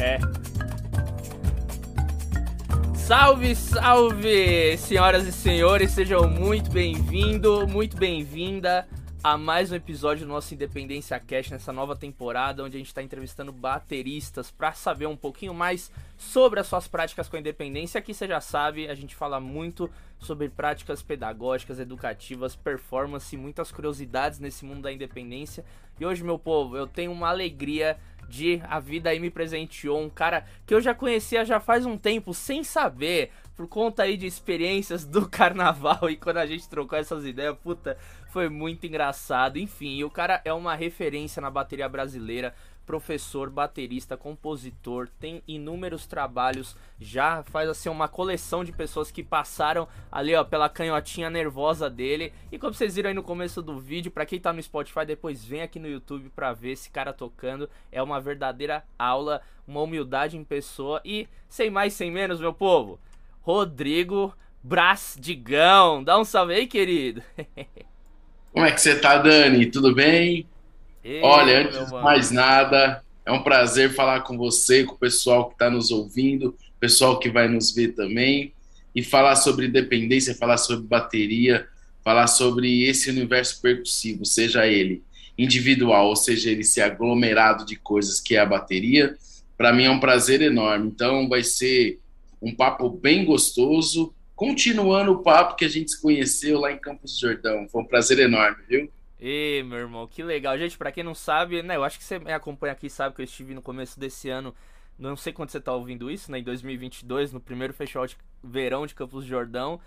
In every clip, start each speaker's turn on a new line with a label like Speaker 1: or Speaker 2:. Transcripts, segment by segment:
Speaker 1: É. Salve, salve, senhoras e senhores, sejam muito bem-vindos, muito bem-vinda a mais um episódio do nosso Independência Cash nessa nova temporada, onde a gente está entrevistando bateristas para saber um pouquinho mais sobre as suas práticas com a independência. Aqui você já sabe, a gente fala muito sobre práticas pedagógicas, educativas, performance, muitas curiosidades nesse mundo da independência. E hoje, meu povo, eu tenho uma alegria de a vida aí me presenteou um cara que eu já conhecia já faz um tempo sem saber, por conta aí de experiências do carnaval e quando a gente trocou essas ideias, puta, foi muito engraçado. Enfim, o cara é uma referência na bateria brasileira professor, baterista, compositor, tem inúmeros trabalhos, já faz assim uma coleção de pessoas que passaram ali, ó, pela canhotinha nervosa dele. E como vocês viram aí no começo do vídeo, para quem tá no Spotify, depois vem aqui no YouTube para ver esse cara tocando. É uma verdadeira aula, uma humildade em pessoa e sem mais, sem menos, meu povo. Rodrigo Brás Digão, dá um salve aí, querido.
Speaker 2: Como é que você tá, Dani? Tudo bem? Ei, Olha, antes de mais nada, é um prazer falar com você, com o pessoal que está nos ouvindo, pessoal que vai nos ver também, e falar sobre independência, falar sobre bateria, falar sobre esse universo percussivo, seja ele individual, ou seja ele esse aglomerado de coisas que é a bateria. Para mim é um prazer enorme. Então vai ser um papo bem gostoso, continuando o papo que a gente se conheceu lá em Campos do Jordão. Foi um prazer enorme, viu?
Speaker 1: Ê, meu irmão, que legal. Gente, para quem não sabe, né, eu acho que você me acompanha aqui sabe que eu estive no começo desse ano, não sei quando você tá ouvindo isso, né, em 2022, no primeiro festival de verão de Campos do Jordão.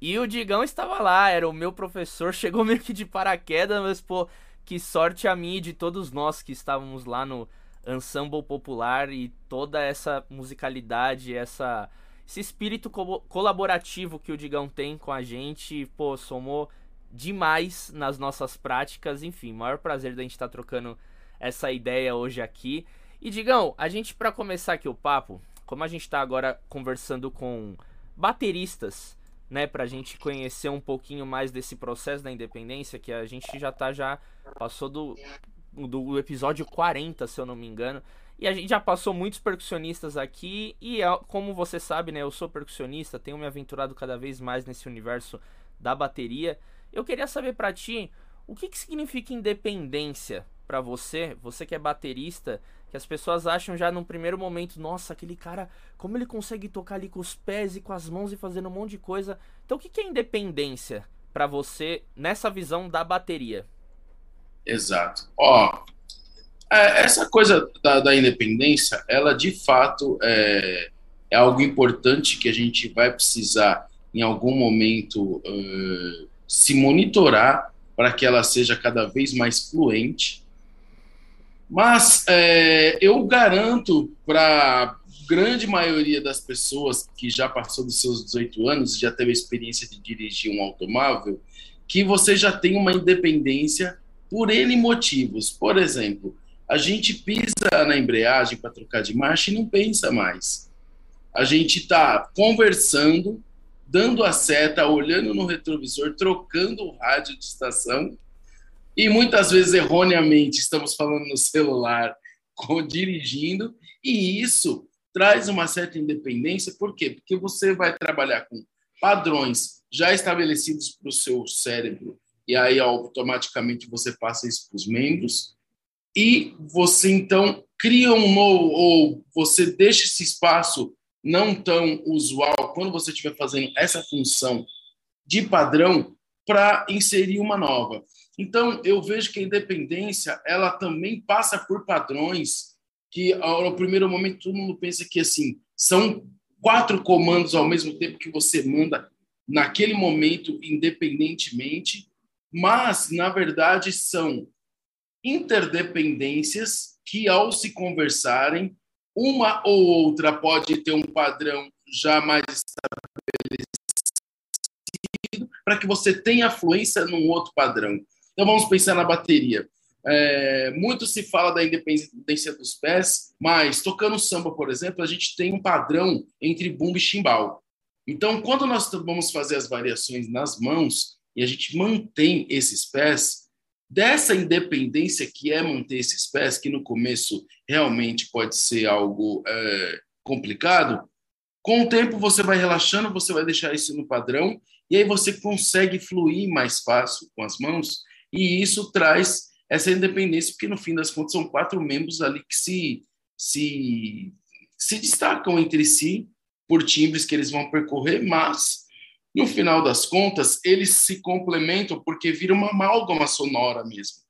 Speaker 1: E o Digão estava lá, era o meu professor, chegou meio que de paraquedas, mas pô, que sorte a mim e de todos nós que estávamos lá no Ensemble Popular e toda essa musicalidade, essa esse espírito co colaborativo que o Digão tem com a gente, pô, somou demais nas nossas práticas. Enfim, maior prazer da gente estar tá trocando essa ideia hoje aqui. E Digão, a gente para começar aqui o papo, como a gente está agora conversando com bateristas, né, pra gente conhecer um pouquinho mais desse processo da independência, que a gente já tá já passou do do episódio 40, se eu não me engano. E a gente já passou muitos percussionistas aqui e como você sabe, né, eu sou percussionista, tenho me aventurado cada vez mais nesse universo da bateria. Eu queria saber para ti o que, que significa independência para você, você que é baterista, que as pessoas acham já num primeiro momento, nossa, aquele cara, como ele consegue tocar ali com os pés e com as mãos e fazendo um monte de coisa. Então, o que, que é independência para você nessa visão da bateria?
Speaker 2: Exato. Ó, é, essa coisa da, da, independência, ela de fato é, é, algo importante que a gente vai precisar em algum momento uh, se monitorar para que ela seja cada vez mais fluente. Mas é, eu garanto para grande maioria das pessoas que já passou dos seus 18 anos e já teve a experiência de dirigir um automóvel, que você já tem uma independência por N motivos. Por exemplo, a gente pisa na embreagem para trocar de marcha e não pensa mais. A gente está conversando, dando a seta, olhando no retrovisor, trocando o rádio de estação. E muitas vezes erroneamente estamos falando no celular, com, dirigindo, e isso traz uma certa independência, por quê? Porque você vai trabalhar com padrões já estabelecidos para o seu cérebro, e aí automaticamente você passa isso para os membros, e você então cria um novo, ou você deixa esse espaço não tão usual quando você estiver fazendo essa função de padrão para inserir uma nova. Então, eu vejo que a independência, ela também passa por padrões que, ao primeiro momento, todo mundo pensa que, assim, são quatro comandos ao mesmo tempo que você manda naquele momento, independentemente, mas, na verdade, são interdependências que, ao se conversarem, uma ou outra pode ter um padrão já mais estabelecido para que você tenha fluência num outro padrão. Então vamos pensar na bateria. É, muito se fala da independência dos pés, mas tocando samba, por exemplo, a gente tem um padrão entre bumbo e chimbal. Então, quando nós vamos fazer as variações nas mãos e a gente mantém esses pés, dessa independência que é manter esses pés, que no começo realmente pode ser algo é, complicado, com o tempo você vai relaxando, você vai deixar isso no padrão, e aí você consegue fluir mais fácil com as mãos, e isso traz essa independência, porque no fim das contas são quatro membros ali que se, se, se destacam entre si por timbres que eles vão percorrer, mas no final das contas eles se complementam porque vira uma amálgama sonora mesmo.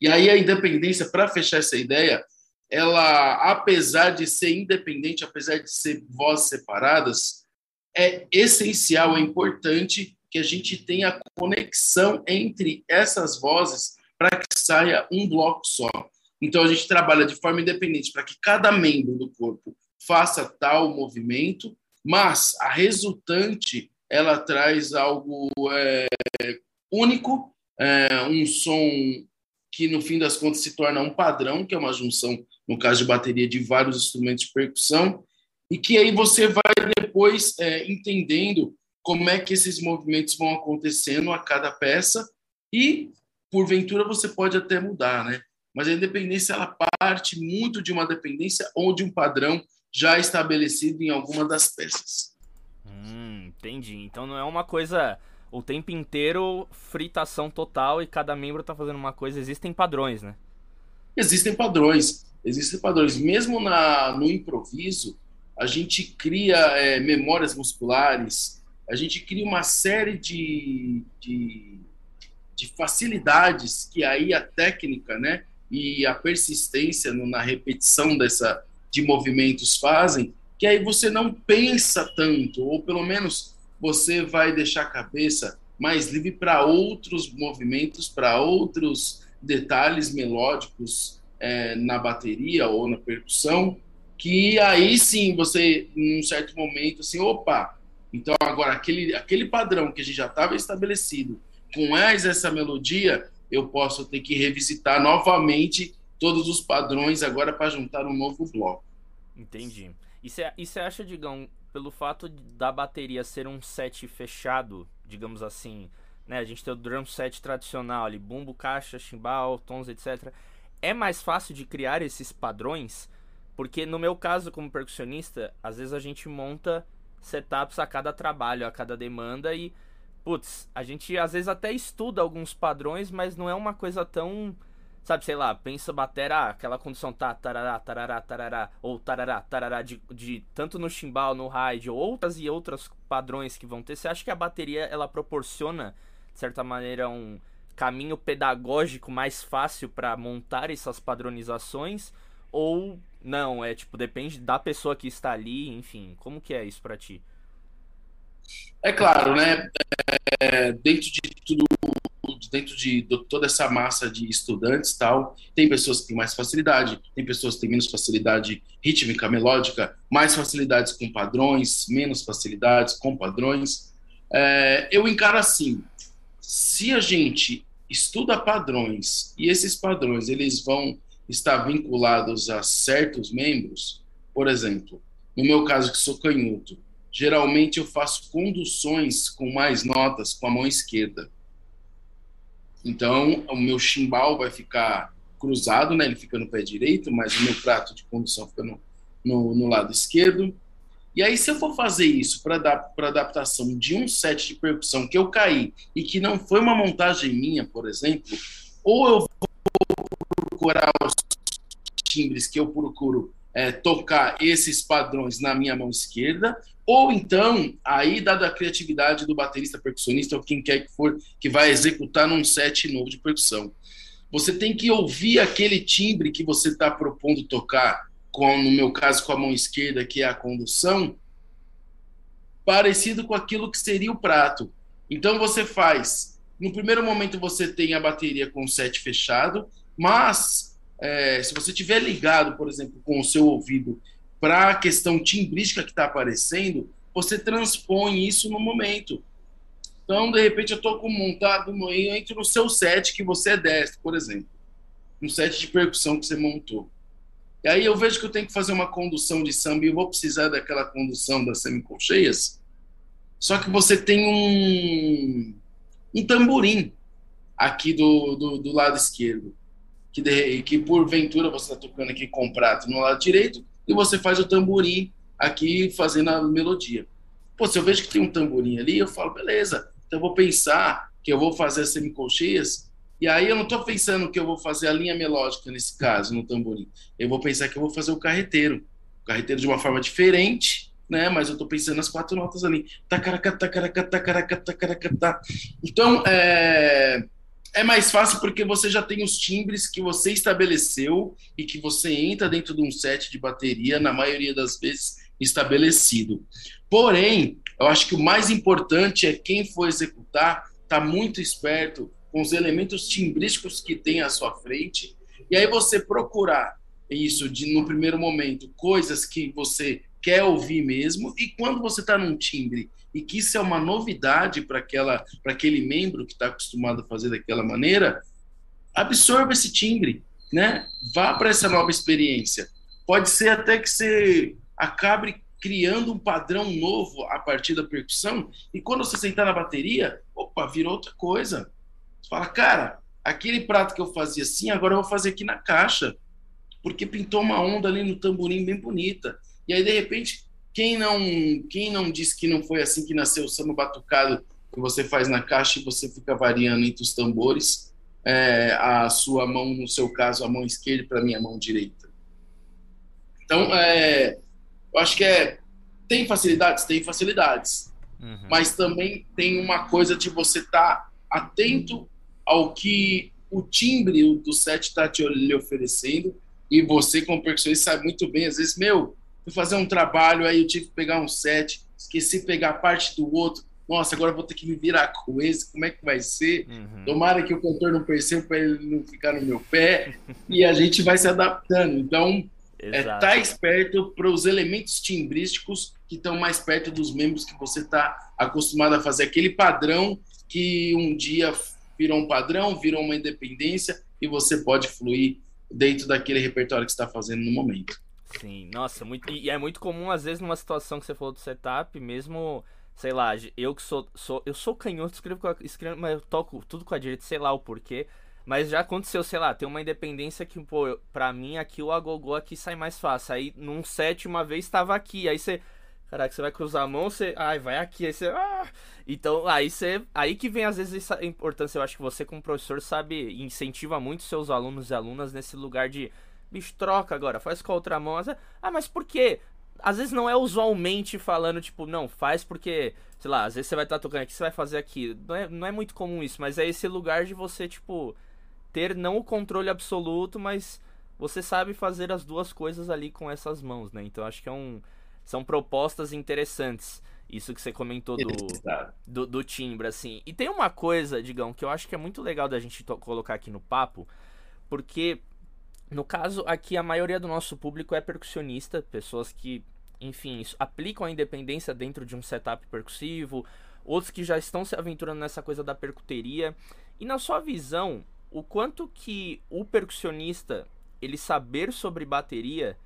Speaker 2: E aí a independência, para fechar essa ideia, ela, apesar de ser independente, apesar de ser vozes separadas, é essencial, é importante que a gente tenha conexão entre essas vozes para que saia um bloco só. Então a gente trabalha de forma independente para que cada membro do corpo faça tal movimento, mas a resultante ela traz algo é, único, é, um som que no fim das contas se torna um padrão, que é uma junção, no caso de bateria, de vários instrumentos de percussão, e que aí você vai depois é, entendendo como é que esses movimentos vão acontecendo a cada peça e, porventura, você pode até mudar, né? Mas a independência, ela parte muito de uma dependência ou de um padrão já estabelecido em alguma das peças.
Speaker 1: Hum, entendi. Então não é uma coisa o tempo inteiro fritação total e cada membro está fazendo uma coisa. Existem padrões, né?
Speaker 2: Existem padrões. Existem padrões. Mesmo na, no improviso, a gente cria é, memórias musculares, a gente cria uma série de, de, de, facilidades que aí a técnica né, e a persistência no, na repetição dessa, de movimentos fazem, que aí você não pensa tanto, ou pelo menos você vai deixar a cabeça mais livre para outros movimentos, para outros detalhes melódicos é, na bateria ou na percussão, que aí sim você, num certo momento, assim, opa, então agora aquele, aquele padrão que a gente já estava estabelecido, com mais essa melodia, eu posso ter que revisitar novamente todos os padrões agora para juntar um novo bloco.
Speaker 1: Entendi. E você acha, Digão, pelo fato da bateria ser um set fechado, digamos assim, né? A gente tem o drum set tradicional ali, bumbo, caixa, chimbal, tons, etc. É mais fácil de criar esses padrões, porque no meu caso como percussionista, às vezes a gente monta setups a cada trabalho, a cada demanda e putz, a gente às vezes até estuda alguns padrões, mas não é uma coisa tão Sabe, sei lá, pensa batera, aquela condição tá, tarará, tarará, tarará, ou tarará, tarará, de, de tanto no chimbal, no ride, ou outras e outras padrões que vão ter. Você acha que a bateria, ela proporciona, de certa maneira, um caminho pedagógico mais fácil para montar essas padronizações? Ou não, é tipo, depende da pessoa que está ali, enfim, como que é isso para ti?
Speaker 2: É claro, né? É, dentro de tudo dentro de, toda essa massa de estudantes tal, tem pessoas que têm mais facilidade, tem pessoas que têm menos facilidade rítmica, melódica, mais facilidades com padrões, menos facilidades com padrões. É, eu encaro assim, se a gente estuda padrões e esses padrões eles vão estar vinculados a certos membros, por exemplo, no meu caso que sou canhoto, geralmente eu faço conduções com mais notas com a mão esquerda. Então, o meu chimbal vai ficar cruzado, né? Ele fica no pé direito, mas o meu prato de condução fica no, no, no lado esquerdo. E aí, se eu for fazer isso para adaptação de um set de percussão que eu caí e que não foi uma montagem minha, por exemplo, ou eu vou procurar os timbres que eu procuro é, tocar esses padrões na minha mão esquerda, ou então, aí, dada a criatividade do baterista percussionista ou quem quer que for que vai executar num set novo de percussão, você tem que ouvir aquele timbre que você está propondo tocar, com, no meu caso, com a mão esquerda, que é a condução, parecido com aquilo que seria o prato. Então, você faz. No primeiro momento, você tem a bateria com o set fechado, mas é, se você tiver ligado, por exemplo, com o seu ouvido para a questão timbrística que está aparecendo, você transpõe isso no momento. Então, de repente, eu estou com montado, eu entro no seu set que você é destro, por exemplo, no set de percussão que você montou. E aí eu vejo que eu tenho que fazer uma condução de samba e eu vou precisar daquela condução das semicolcheias. Só que você tem um, um tamborim aqui do, do, do lado esquerdo que, de, que porventura você está tocando aqui com prato no lado direito e você faz o tamborim aqui fazendo a melodia. Pô, se eu vejo que tem um tamborim ali, eu falo, beleza, então eu vou pensar que eu vou fazer as semicolcheias, e aí eu não estou pensando que eu vou fazer a linha melódica nesse caso, no tamborim. Eu vou pensar que eu vou fazer o carreteiro. O carreteiro de uma forma diferente, né? Mas eu estou pensando nas quatro notas ali. Então, é, é mais fácil porque você já tem os timbres que você estabeleceu e que você entra dentro de um set de bateria, na maioria das vezes, estabelecido. Porém, eu acho que o mais importante é quem for executar tá muito esperto com os elementos timbrísticos que tem à sua frente, e aí você procurar isso de no primeiro momento, coisas que você quer ouvir mesmo, e quando você está num timbre e que isso é uma novidade para aquele membro que está acostumado a fazer daquela maneira, absorva esse timbre, né? Vá para essa nova experiência. Pode ser até que você acabe criando um padrão novo a partir da percussão, e quando você sentar na bateria, opa, virou outra coisa. Você fala, cara, aquele prato que eu fazia assim, agora eu vou fazer aqui na caixa, porque pintou uma onda ali no tamborim bem bonita. E aí, de repente, quem não, quem não disse que não foi assim que nasceu o samba batucado que você faz na caixa e você fica variando entre os tambores, é, a sua mão, no seu caso, a mão esquerda para a mão direita. Então, é, eu acho que é tem facilidades, tem facilidades, uhum. mas também tem uma coisa de você estar tá atento ao que o timbre do set está te lhe oferecendo e você como percussionista sabe muito bem, às vezes, meu, fui fazer um trabalho, aí eu tive que pegar um set, esqueci de pegar parte do outro. Nossa, agora vou ter que me virar com esse, como é que vai ser? Uhum. Tomara que o cantor não perceba para ele não ficar no meu pé. e a gente vai se adaptando. Então, é estar tá esperto para os elementos timbrísticos que estão mais perto dos membros que você está acostumado a fazer. Aquele padrão que um dia virou um padrão, virou uma independência e você pode fluir dentro daquele repertório que está fazendo no momento.
Speaker 1: Sim, nossa, muito, e é muito comum, às vezes, numa situação que você falou do setup, mesmo, sei lá, eu que sou, sou eu sou canhoto, escrevo, escrevo, mas eu toco tudo com a direita, sei lá o porquê. Mas já aconteceu, sei lá, tem uma independência que, pô, pra mim aqui o agogô aqui sai mais fácil. Aí num set uma vez estava aqui, aí você. Caraca, você vai cruzar a mão, você. Ai, vai aqui, aí você. Ah! Então, aí você. Aí que vem às vezes essa importância. Eu acho que você, como professor, sabe, incentiva muito seus alunos e alunas nesse lugar de bicho, troca agora, faz com a outra mão. Ah, mas por quê? Às vezes não é usualmente falando, tipo, não, faz porque, sei lá, às vezes você vai estar tá tocando aqui, você vai fazer aqui. Não é, não é muito comum isso, mas é esse lugar de você, tipo, ter não o controle absoluto, mas você sabe fazer as duas coisas ali com essas mãos, né? Então acho que é um, são propostas interessantes. Isso que você comentou do, do, do, timbre, assim. E tem uma coisa, Digão, que eu acho que é muito legal da gente colocar aqui no papo, porque no caso, aqui a maioria do nosso público é percussionista, pessoas que, enfim, aplicam a independência dentro de um setup percussivo, outros que já estão se aventurando nessa coisa da percuteria. E na sua visão, o quanto que o percussionista, ele saber sobre bateria,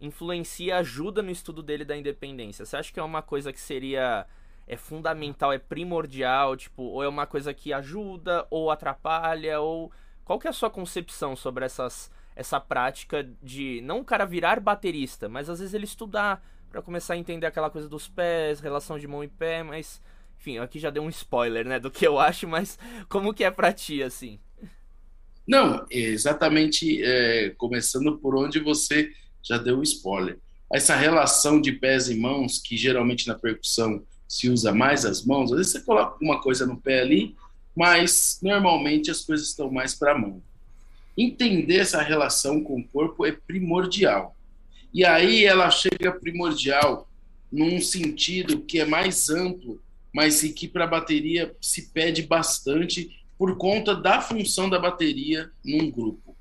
Speaker 1: influencia, ajuda no estudo dele da independência? Você acha que é uma coisa que seria é fundamental, é primordial, tipo, ou é uma coisa que ajuda ou atrapalha ou qual que é a sua concepção sobre essas essa prática de não o cara virar baterista, mas às vezes ele estudar para começar a entender aquela coisa dos pés, relação de mão e pé, mas enfim, aqui já deu um spoiler, né, do que eu acho, mas como que é para ti assim?
Speaker 2: Não, exatamente, é, começando por onde você já deu o spoiler. Essa relação de pés e mãos, que geralmente na percussão se usa mais as mãos, às vezes você coloca uma coisa no pé ali, mas normalmente as coisas estão mais para a mão. Entender essa relação com o corpo é primordial. E aí ela chega primordial num sentido que é mais amplo, mas que para a bateria se pede bastante por conta da função da bateria num grupo.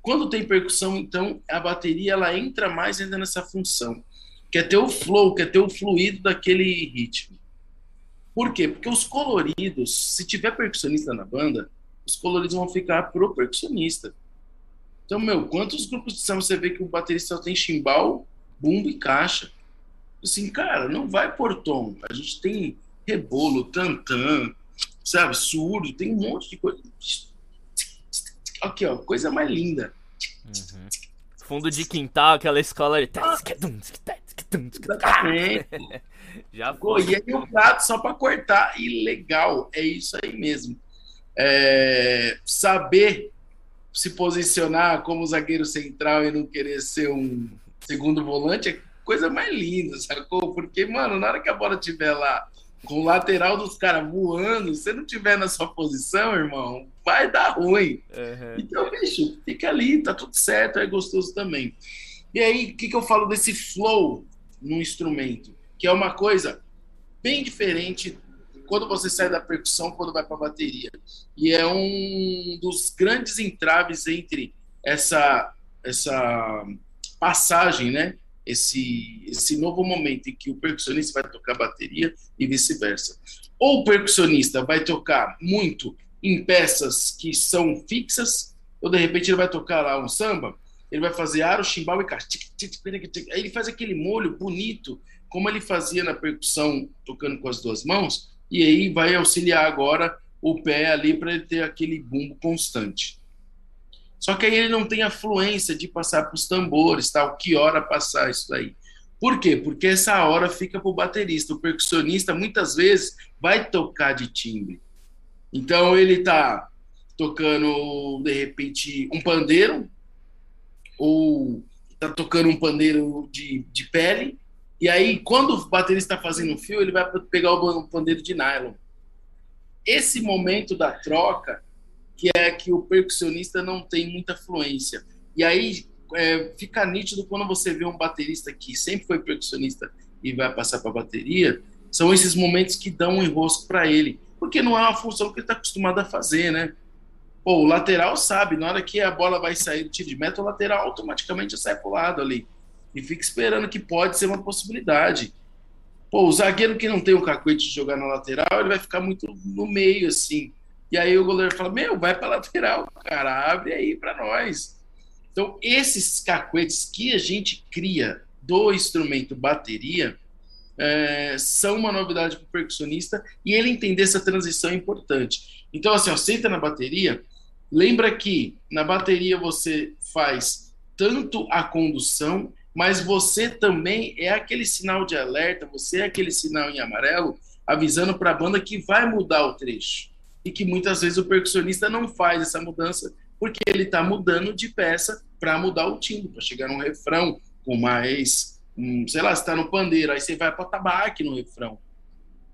Speaker 2: Quando tem percussão, então, a bateria ela entra mais ainda nessa função. Quer ter o flow, quer ter o fluido daquele ritmo. Por quê? Porque os coloridos, se tiver percussionista na banda, os coloridos vão ficar pro percussionista. Então, meu, quantos grupos de samba você vê que o baterista só tem chimbal, bumbo e caixa? Assim, cara, não vai por tom. A gente tem rebolo, tantã, sabe, surdo, tem um monte de coisa. Aqui, ó, coisa mais linda.
Speaker 1: Uhum. Fundo de quintal, aquela escola de.
Speaker 2: Já foi. E aí o prato só para cortar. E legal, é isso aí mesmo. É, saber se posicionar como zagueiro central e não querer ser um segundo volante é coisa mais linda, sacou? Porque, mano, na hora que a bola estiver lá com o lateral dos caras voando, se não tiver na sua posição, irmão, vai dar ruim. Uhum. Então, bicho, fica ali, tá tudo certo, é gostoso também. E aí, o que, que eu falo desse flow no instrumento? Que é uma coisa bem diferente quando você sai da percussão, quando vai para a bateria. E é um dos grandes entraves entre essa, essa passagem, né? esse, esse novo momento em que o percussionista vai tocar bateria e vice-versa. Ou o percussionista vai tocar muito em peças que são fixas, ou de repente ele vai tocar lá um samba, ele vai fazer aro, chimbal e caixa. Aí ele faz aquele molho bonito, como ele fazia na percussão, tocando com as duas mãos, e aí vai auxiliar agora o pé ali para ele ter aquele bumbo constante. Só que aí ele não tem a fluência de passar para os tambores, tal, que hora passar isso aí. Por quê? Porque essa hora fica para o baterista. O percussionista muitas vezes vai tocar de timbre. Então ele está tocando, de repente, um pandeiro, ou está tocando um pandeiro de, de pele, e aí, quando o baterista está fazendo um fio, ele vai pegar o pandeiro de nylon. Esse momento da troca que é que o percussionista não tem muita fluência. E aí é, fica nítido quando você vê um baterista que sempre foi percussionista e vai passar para bateria, são esses momentos que dão um enrosco para ele, porque não é uma função que ele está acostumado a fazer, né? Pô, o lateral sabe, na hora que a bola vai sair do tiro de meta, o lateral automaticamente sai para o lado ali e fica esperando que pode ser uma possibilidade. Pô, o zagueiro que não tem um cacuete de jogar na lateral, ele vai ficar muito no meio, assim. E aí o goleiro fala: Meu, vai para lateral, cara, abre aí para nós. Então, esses cacuetes que a gente cria do instrumento bateria é, são uma novidade para o percussionista e ele entender essa transição é importante. Então, assim, ó, na bateria, lembra que na bateria você faz tanto a condução, mas você também é aquele sinal de alerta, você é aquele sinal em amarelo avisando para a banda que vai mudar o trecho e que muitas vezes o percussionista não faz essa mudança porque ele está mudando de peça para mudar o timbre, para chegar num refrão com mais, um, sei lá, está no pandeiro, aí você vai para tabaque no refrão.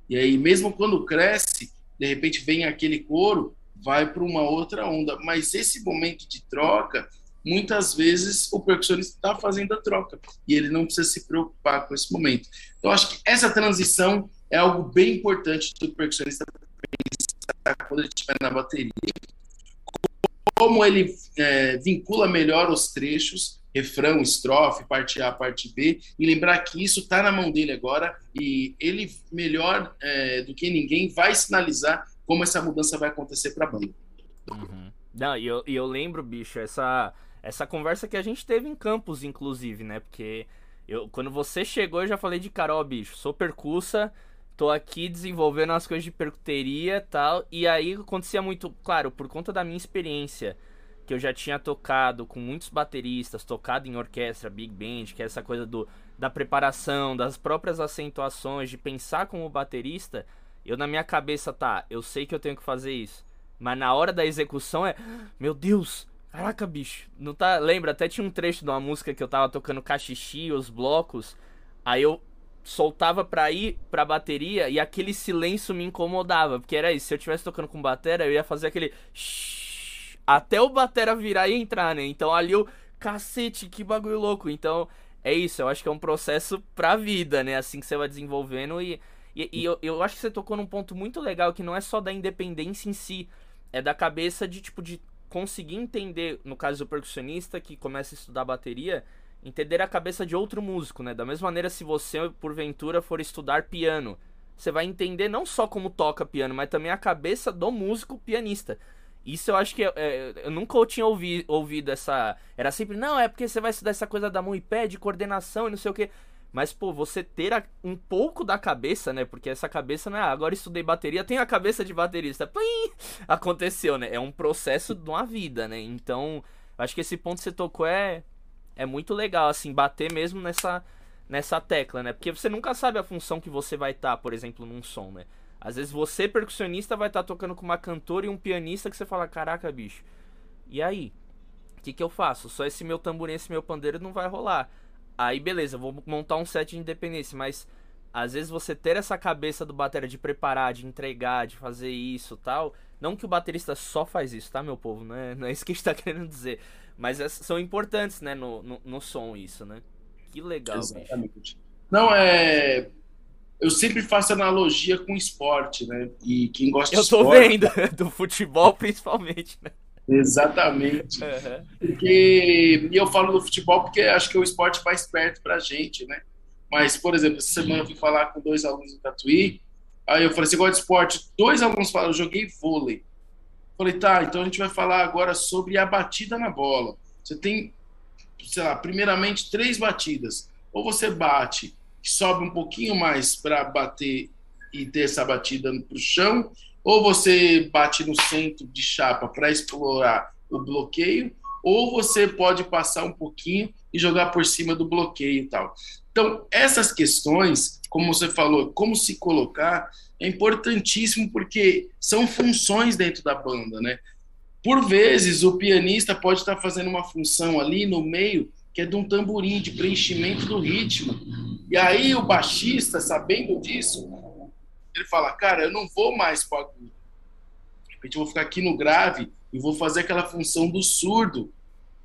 Speaker 2: E aí, mesmo quando cresce, de repente vem aquele coro, vai para uma outra onda. Mas esse momento de troca, muitas vezes o percussionista está fazendo a troca e ele não precisa se preocupar com esse momento. Então, acho que essa transição é algo bem importante do percussionista quando ele estiver na bateria. Como ele é, vincula melhor os trechos, refrão, estrofe, parte A, parte B, e lembrar que isso está na mão dele agora e ele, melhor é, do que ninguém, vai sinalizar como essa mudança vai acontecer para a banda.
Speaker 1: Uhum. Não, e eu, eu lembro, bicho, essa, essa conversa que a gente teve em campus, inclusive, né? Porque eu, quando você chegou, eu já falei de Carol, bicho, sou percussa, tô aqui desenvolvendo as coisas de percuteria tal. E aí acontecia muito, claro, por conta da minha experiência, que eu já tinha tocado com muitos bateristas, tocado em orquestra, big band, que é essa coisa do, da preparação, das próprias acentuações, de pensar como baterista. Eu na minha cabeça, tá, eu sei que eu tenho que fazer isso. Mas na hora da execução é, meu Deus, caraca, bicho, não tá, lembra, até tinha um trecho de uma música que eu tava tocando cachixi, os blocos, aí eu soltava pra ir pra bateria e aquele silêncio me incomodava. Porque era isso, se eu tivesse tocando com batera, eu ia fazer aquele. Até o batera virar e entrar, né? Então ali eu. Cacete, que bagulho louco. Então é isso, eu acho que é um processo pra vida, né? Assim que você vai desenvolvendo e. E, e eu, eu acho que você tocou num ponto muito legal que não é só da independência em si, é da cabeça de tipo de conseguir entender, no caso do percussionista que começa a estudar bateria, entender a cabeça de outro músico, né? Da mesma maneira, se você, porventura, for estudar piano, você vai entender não só como toca piano, mas também a cabeça do músico pianista. Isso eu acho que é, é, eu nunca tinha ouvi, ouvido essa. Era sempre, não, é porque você vai estudar essa coisa da mão e pé, de coordenação e não sei o que. Mas, pô, você ter a, um pouco da cabeça, né? Porque essa cabeça não é, ah, agora estudei bateria, tem a cabeça de baterista. Plim! Aconteceu, né? É um processo de uma vida, né? Então, acho que esse ponto que você tocou é, é muito legal, assim, bater mesmo nessa, nessa tecla, né? Porque você nunca sabe a função que você vai estar, tá, por exemplo, num som, né? Às vezes você, percussionista, vai estar tá tocando com uma cantora e um pianista que você fala, caraca, bicho, e aí? O que, que eu faço? Só esse meu tamborim, esse meu pandeiro não vai rolar. Aí beleza, vou montar um set de independência, mas às vezes você ter essa cabeça do batera de preparar, de entregar, de fazer isso tal. Não que o baterista só faz isso, tá, meu povo? Não é, não é isso que a gente tá querendo dizer. Mas é, são importantes, né, no, no, no, som, isso, né? Que legal, Exatamente. bicho.
Speaker 2: Não, é. Eu sempre faço analogia com esporte, né? E quem gosta de esporte.
Speaker 1: Eu tô vendo, do futebol principalmente, né?
Speaker 2: Exatamente. Uhum. Porque, e eu falo do futebol porque acho que é o esporte mais perto pra gente, né? Mas, por exemplo, essa semana eu fui falar com dois alunos do Tatuí, aí eu falei, você gosta de esporte? Dois alunos falaram, eu joguei vôlei. Falei, tá, então a gente vai falar agora sobre a batida na bola. Você tem, sei lá, primeiramente três batidas. Ou você bate, sobe um pouquinho mais para bater e ter essa batida para o chão, ou você bate no centro de chapa para explorar o bloqueio, ou você pode passar um pouquinho e jogar por cima do bloqueio e tal. Então, essas questões, como você falou, como se colocar, é importantíssimo porque são funções dentro da banda, né? Por vezes, o pianista pode estar fazendo uma função ali no meio que é de um tamborim, de preenchimento do ritmo. E aí o baixista, sabendo disso, ele fala, cara, eu não vou mais para agudo. De repente eu vou ficar aqui no grave e vou fazer aquela função do surdo,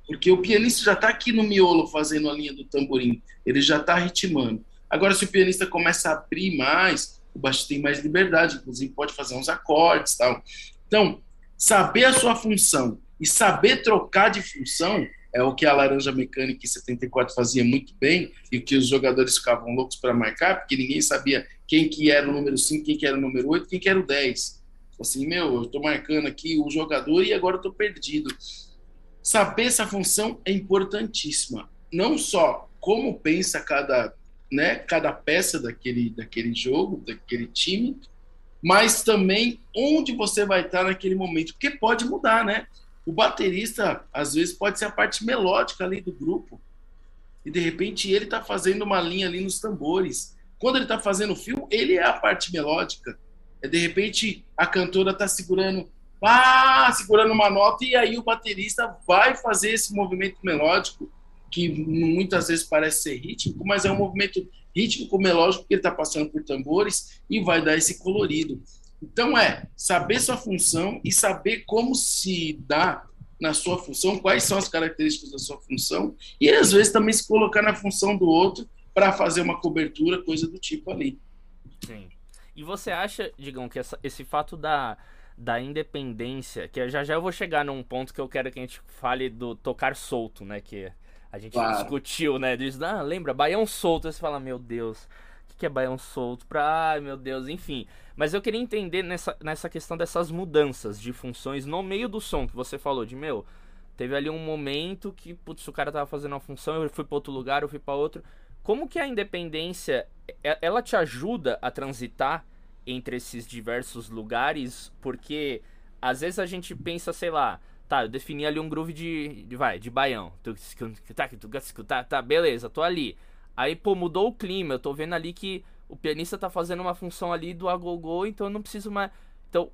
Speaker 2: porque o pianista já está aqui no miolo fazendo a linha do tamborim, ele já está ritmando. Agora, se o pianista começa a abrir mais, o baixo tem mais liberdade, inclusive pode fazer uns acordes tal. Então, saber a sua função e saber trocar de função é o que a Laranja Mecânica em 74 fazia muito bem e que os jogadores ficavam loucos para marcar, porque ninguém sabia quem que era o número 5, quem que era o número 8, quem que era o 10. Assim, meu, eu estou marcando aqui o jogador e agora estou perdido. Saber essa função é importantíssima. Não só como pensa cada, né, cada peça daquele, daquele jogo, daquele time, mas também onde você vai estar naquele momento, porque pode mudar, né? O baterista, às vezes, pode ser a parte melódica ali do grupo. E de repente ele está fazendo uma linha ali nos tambores. Quando ele está fazendo o fio, ele é a parte melódica. É, de repente a cantora está segurando, ah, segurando uma nota e aí o baterista vai fazer esse movimento melódico que muitas vezes parece ser rítmico, mas é um movimento rítmico melódico que ele está passando por tambores e vai dar esse colorido. Então é saber sua função e saber como se dá na sua função, quais são as características da sua função, e às vezes também se colocar na função do outro para fazer uma cobertura, coisa do tipo ali.
Speaker 1: Sim. E você acha, digam, que essa, esse fato da, da independência, que já já eu vou chegar num ponto que eu quero que a gente fale do tocar solto, né? Que a gente claro. discutiu, né? Diz, ah, lembra, baião solto. Aí você fala, meu Deus, que é baião solto? Pra, ai meu Deus, enfim. Mas eu queria entender nessa, nessa questão dessas mudanças de funções no meio do som que você falou, de meu, teve ali um momento que, putz, o cara tava fazendo uma função, eu fui para outro lugar, eu fui para outro. Como que a independência, ela te ajuda a transitar entre esses diversos lugares? Porque às vezes a gente pensa, sei lá, tá, eu defini ali um groove de, de vai, de baião. Tá, tá, beleza, tô ali. Aí, pô, mudou o clima, eu tô vendo ali que o pianista tá fazendo uma função ali do agogô, então eu não preciso mais. Então,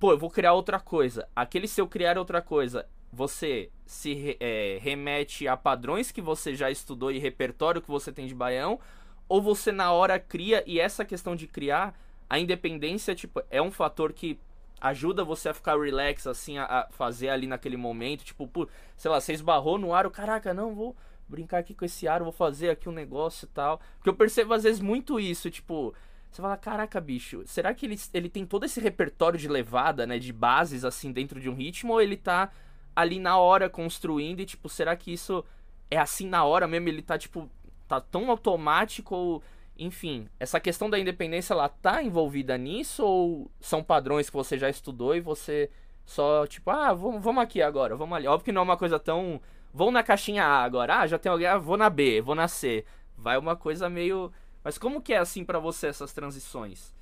Speaker 1: pô, eu vou criar outra coisa. Aquele se eu criar outra coisa, você se é, remete a padrões que você já estudou e repertório que você tem de baião, ou você na hora cria e essa questão de criar a independência tipo é um fator que ajuda você a ficar relax assim a, a fazer ali naquele momento, tipo, pô, sei lá, você esbarrou no ar, o caraca, não vou brincar aqui com esse ar, vou fazer aqui um negócio e tal. Porque eu percebo às vezes muito isso, tipo, você fala, caraca, bicho, será que ele, ele tem todo esse repertório de levada, né, de bases assim dentro de um ritmo ou ele tá ali na hora construindo e tipo, será que isso é assim na hora mesmo? Ele tá tipo, tá tão automático ou enfim, essa questão da independência ela tá envolvida nisso ou são padrões que você já estudou e você só tipo, ah, vamos, vamos aqui agora, vamos ali. Óbvio que não é uma coisa tão Vou na caixinha A agora. Ah, já tem alguém. Ah, vou na B, vou na C. vai uma coisa meio. Mas como que é assim para você essas transições?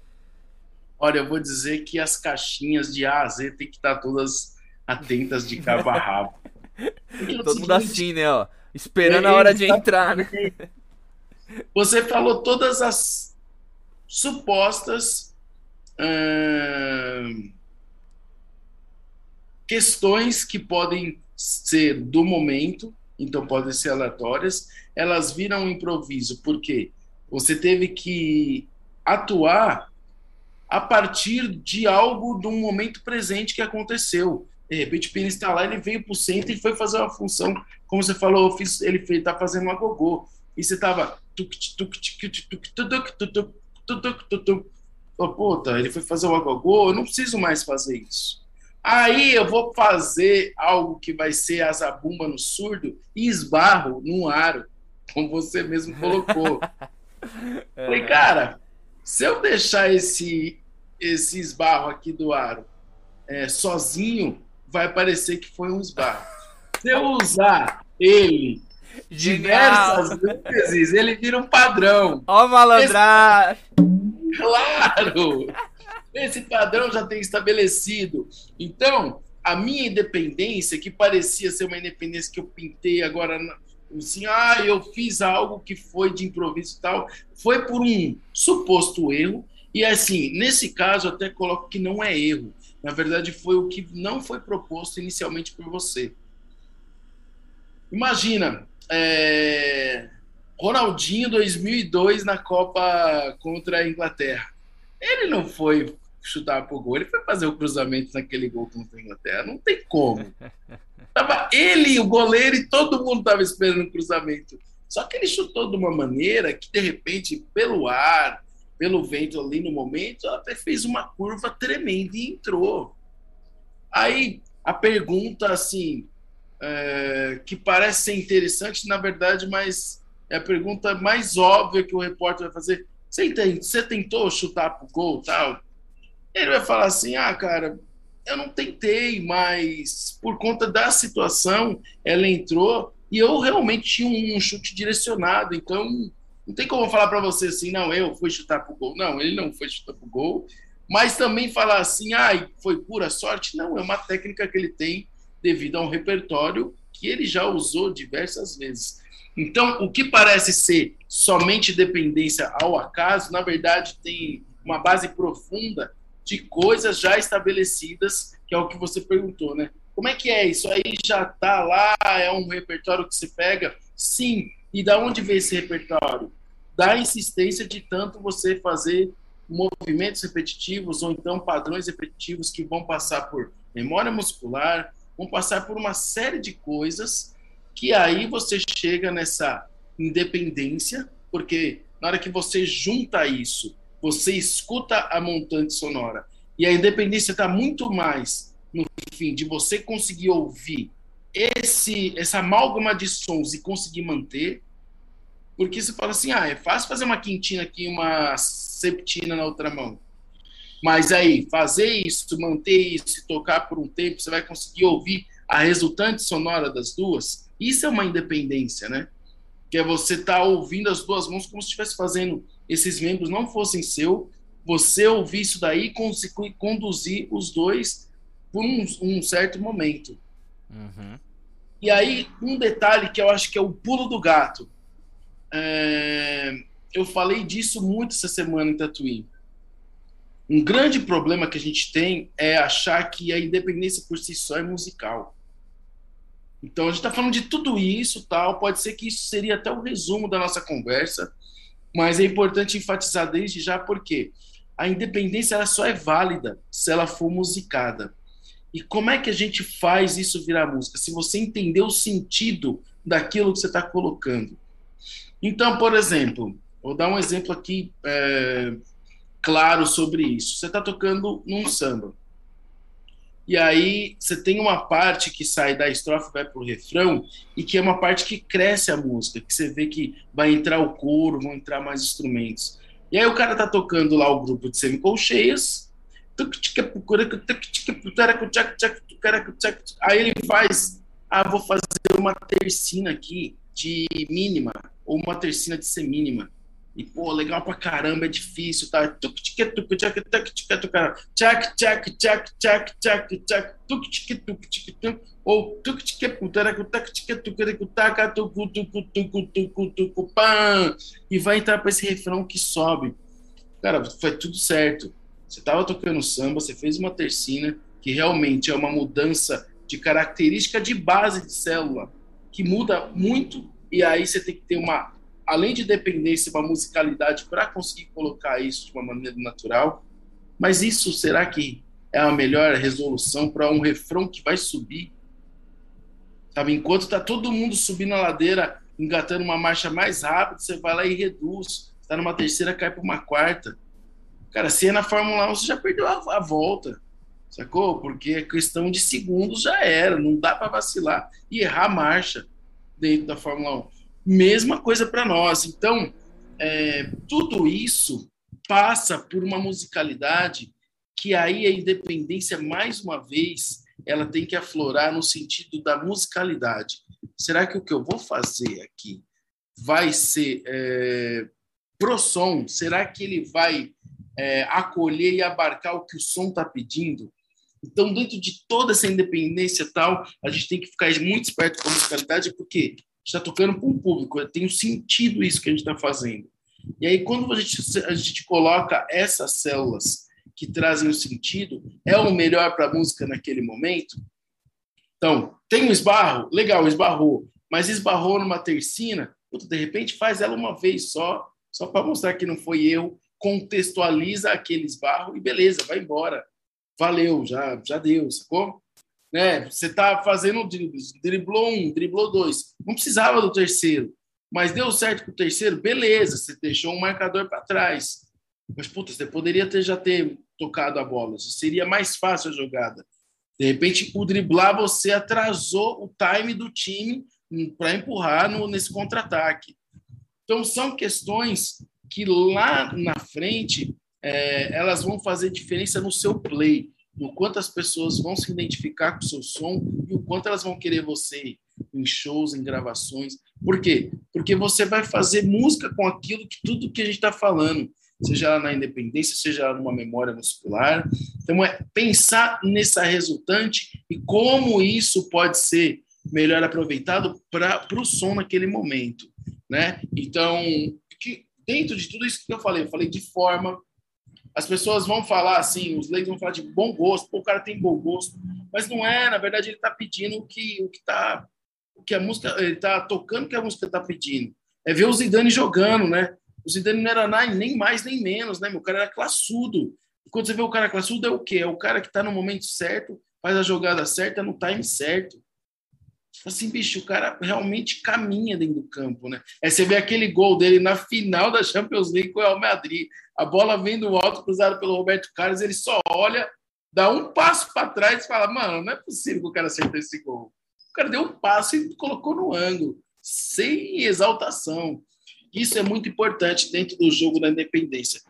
Speaker 2: Olha, eu vou dizer que as caixinhas de A a Z tem que estar todas atentas de cabo a rabo.
Speaker 1: Todo mundo assim, né, ó, esperando é, a hora de entrar, né?
Speaker 2: Você falou todas as supostas hum, questões que podem ser do momento, então podem ser aleatórias, elas viram um improviso, porque você teve que atuar a partir de algo de um momento presente que aconteceu. De repente o pianista está lá, ele veio para o centro e foi fazer uma função, como você falou, ele está fazendo uma gogô. E você estava. Puta, ele foi fazer o agogô, eu não preciso mais fazer isso. Aí eu vou fazer algo que vai ser a zabumba no surdo e esbarro num aro, como você mesmo colocou. É. Falei, cara, se eu deixar esse, esse esbarro aqui do aro é, sozinho, vai parecer que foi um esbarro. Se eu usar ele diversas vezes, ele vira um padrão.
Speaker 1: Ó, malandrar!
Speaker 2: Esse... Claro! Esse padrão já tem estabelecido. Então, a minha independência, que parecia ser uma independência que eu pintei agora, assim, ah, eu fiz algo que foi de improviso e tal, foi por um suposto erro. E assim, nesse caso, até coloco que não é erro. Na verdade, foi o que não foi proposto inicialmente por você. Imagina, é... Ronaldinho 2002 na Copa contra a Inglaterra. Ele não foi chutar pro gol, ele foi fazer o cruzamento naquele gol contra a Inglaterra. Não tem como. Tava ele, o goleiro e todo mundo tava esperando o cruzamento. Só que ele chutou de uma maneira que, de repente, pelo ar, pelo vento ali no momento, até fez uma curva tremenda e entrou. Aí a pergunta, assim, é, que parece ser interessante, na verdade, mas é a pergunta mais óbvia que o repórter vai fazer. Você, você tentou chutar pro gol tal? Ele vai falar assim: ah, cara, eu não tentei, mas por conta da situação, ela entrou e eu realmente tinha um chute direcionado, então não tem como falar para você assim, não, eu fui chutar pro gol. Não, ele não foi chutar pro gol, mas também falar assim, ah, foi pura sorte. Não, é uma técnica que ele tem devido a um repertório que ele já usou diversas vezes. Então, o que parece ser somente dependência ao acaso, na verdade, tem uma base profunda de coisas já estabelecidas, que é o que você perguntou, né? Como é que é? Isso aí já tá lá? É um repertório que se pega? Sim. E da onde vem esse repertório? Da insistência de tanto você fazer movimentos repetitivos ou então padrões repetitivos que vão passar por memória muscular, vão passar por uma série de coisas que aí você chega nessa independência, porque na hora que você junta isso você escuta a montante sonora. E a independência está muito mais no fim de você conseguir ouvir esse essa amálgama de sons e conseguir manter. Porque você fala assim, ah, é fácil fazer uma quintina aqui, uma septina na outra mão. Mas aí, fazer isso, manter isso, tocar por um tempo, você vai conseguir ouvir a resultante sonora das duas. Isso é uma independência, né? Que é você estar tá ouvindo as duas mãos como se estivesse fazendo esses membros não fossem seu, você ouvir isso daí e conseguir conduzir os dois por um, um certo momento. Uhum. E aí, um detalhe que eu acho que é o pulo do gato. É... Eu falei disso muito essa semana em Tatuí. Um grande problema que a gente tem é achar que a independência por si só é musical. Então, a gente está falando de tudo isso, tal. Pode ser que isso seria até o resumo da nossa conversa. Mas é importante enfatizar desde já porque a independência ela só é válida se ela for musicada. E como é que a gente faz isso virar música? Se você entender o sentido daquilo que você está colocando. Então, por exemplo, vou dar um exemplo aqui é, claro sobre isso. Você está tocando num samba. E aí você tem uma parte que sai da estrofe vai para o refrão e que é uma parte que cresce a música, que você vê que vai entrar o coro, vão entrar mais instrumentos. E aí o cara tá tocando lá o grupo de semicolcheias, aí ele faz, ah, vou fazer uma tercina aqui de mínima, ou uma tercina de semínima. E, pô, legal pra caramba, é difícil, tá? Ou e vai entrar para esse refrão que sobe. Cara, foi tudo certo. Você tava tocando samba, você fez uma tercina que realmente é uma mudança de característica de base de célula que muda muito e aí você tem que ter uma além de dependência, uma musicalidade para conseguir colocar isso de uma maneira natural. Mas isso será que é a melhor resolução para um refrão que vai subir? Sabe, enquanto está todo mundo subindo a ladeira, engatando uma marcha mais rápida, você vai lá e reduz. Está numa terceira, cai para uma quarta. Cara, se é na Fórmula 1, você já perdeu a, a volta. Sacou? Porque é questão de segundos já era. Não dá para vacilar e errar a marcha dentro da Fórmula 1. Mesma coisa para nós. Então, é, tudo isso passa por uma musicalidade que aí a independência, mais uma vez, ela tem que aflorar no sentido da musicalidade. Será que o que eu vou fazer aqui vai ser é, pro som? Será que ele vai é, acolher e abarcar o que o som está pedindo? Então, dentro de toda essa independência tal, a gente tem que ficar muito esperto com a musicalidade, porque está tocando para um público, tem um sentido isso que a gente está fazendo. E aí, quando a gente, a gente coloca essas células que trazem o sentido, é o melhor para a música naquele momento? Então, tem um esbarro? Legal, esbarrou. Mas esbarrou numa tercina, de repente faz ela uma vez só, só para mostrar que não foi eu, contextualiza aquele esbarro e beleza, vai embora. Valeu, já, já deu, sacou? Né? Você está fazendo dribles, driblou um, driblou dois. Não precisava do terceiro, mas deu certo com o terceiro, beleza, você deixou um marcador para trás. Mas, puta, você poderia ter, já ter tocado a bola, seria mais fácil a jogada. De repente, o driblar, você atrasou o time do time para empurrar no, nesse contra-ataque. Então, são questões que lá na frente é, elas vão fazer diferença no seu play no quanto as pessoas vão se identificar com o seu som e o quanto elas vão querer você em shows, em gravações. Por quê? Porque você vai fazer música com aquilo que tudo que a gente está falando, seja na independência, seja numa memória muscular. Então, é pensar nessa resultante e como isso pode ser melhor aproveitado para o som naquele momento. Né? Então, que, dentro de tudo isso que eu falei, eu falei de forma, as pessoas vão falar assim, os leigos vão falar de bom gosto, Pô, o cara tem bom gosto, mas não é, na verdade ele está pedindo o que o que tá o que a música ele está tocando o que a música está pedindo. É ver o Zidane jogando, né? O Zidane não era nem mais nem menos, né? Meu cara era classudo. E quando você vê o cara classudo é o quê? É o cara que está no momento certo, faz a jogada certa no time certo. Assim, bicho, o cara realmente caminha dentro do campo, né? É você vê aquele gol dele na final da Champions League com o Real Madrid. A bola vem do alto, cruzada pelo Roberto Carlos, ele só olha, dá um passo para trás e fala: Mano, não é possível que o cara acertou esse gol. O cara deu um passo e colocou no ângulo, sem exaltação. Isso é muito importante dentro do jogo da independência.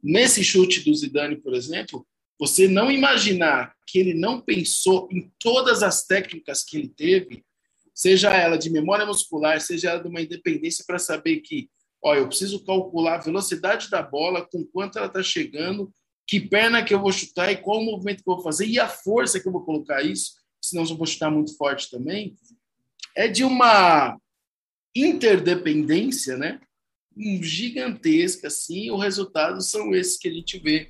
Speaker 2: Nesse chute do Zidane, por exemplo, você não imaginar que ele não pensou em todas as técnicas que ele teve seja ela de memória muscular, seja ela de uma independência para saber que, ó, eu preciso calcular a velocidade da bola, com quanto ela está chegando, que perna que eu vou chutar e qual o movimento que eu vou fazer e a força que eu vou colocar isso, senão eu vou chutar muito forte também, é de uma interdependência, né? Gigantesca, assim, os resultados são esses que a gente vê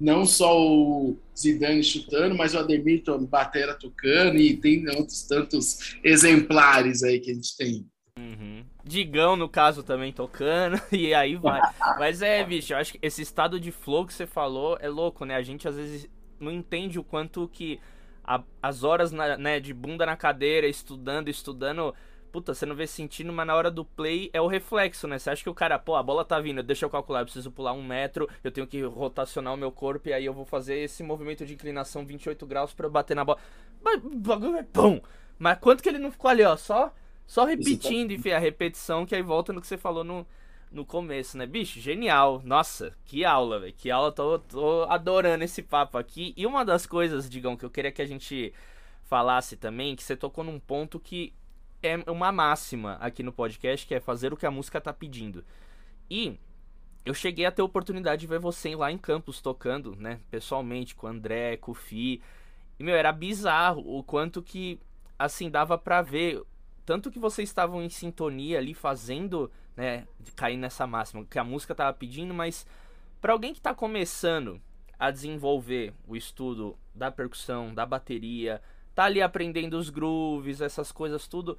Speaker 2: não só o Zidane chutando, mas o Ademir Batera tocando e tem outros tantos exemplares aí que a gente tem.
Speaker 1: Uhum. Digão, no caso, também tocando, e aí vai. Mas é, bicho, eu acho que esse estado de flow que você falou é louco, né? A gente às vezes não entende o quanto que a, as horas na, né, de bunda na cadeira, estudando, estudando, puta, você não vê sentindo, mas na hora do play é o reflexo, né? Você acha que o cara, pô, a bola tá vindo, deixa eu calcular, eu preciso pular um metro, eu tenho que rotacionar o meu corpo e aí eu vou fazer esse movimento de inclinação 28 graus para bater na bola. Bagulho é pum! Mas quanto que ele não ficou ali, ó, só, só repetindo, enfim, a repetição que aí volta no que você falou no, no começo, né? Bicho, genial. Nossa, que aula, velho. Que aula, tô, tô adorando esse papo aqui. E uma das coisas, digam, que eu queria que a gente falasse também, que você tocou num ponto que é uma máxima aqui no podcast, que é fazer o que a música tá pedindo. E eu cheguei a ter a oportunidade de ver você lá em Campos tocando, né? Pessoalmente, com o André, com o Fi. E, meu, era bizarro o quanto que, assim, dava pra ver. Tanto que vocês estavam em sintonia ali, fazendo, né? Cair nessa máxima, que a música tava pedindo, mas para alguém que tá começando a desenvolver o estudo da percussão, da bateria, tá ali aprendendo os grooves, essas coisas tudo.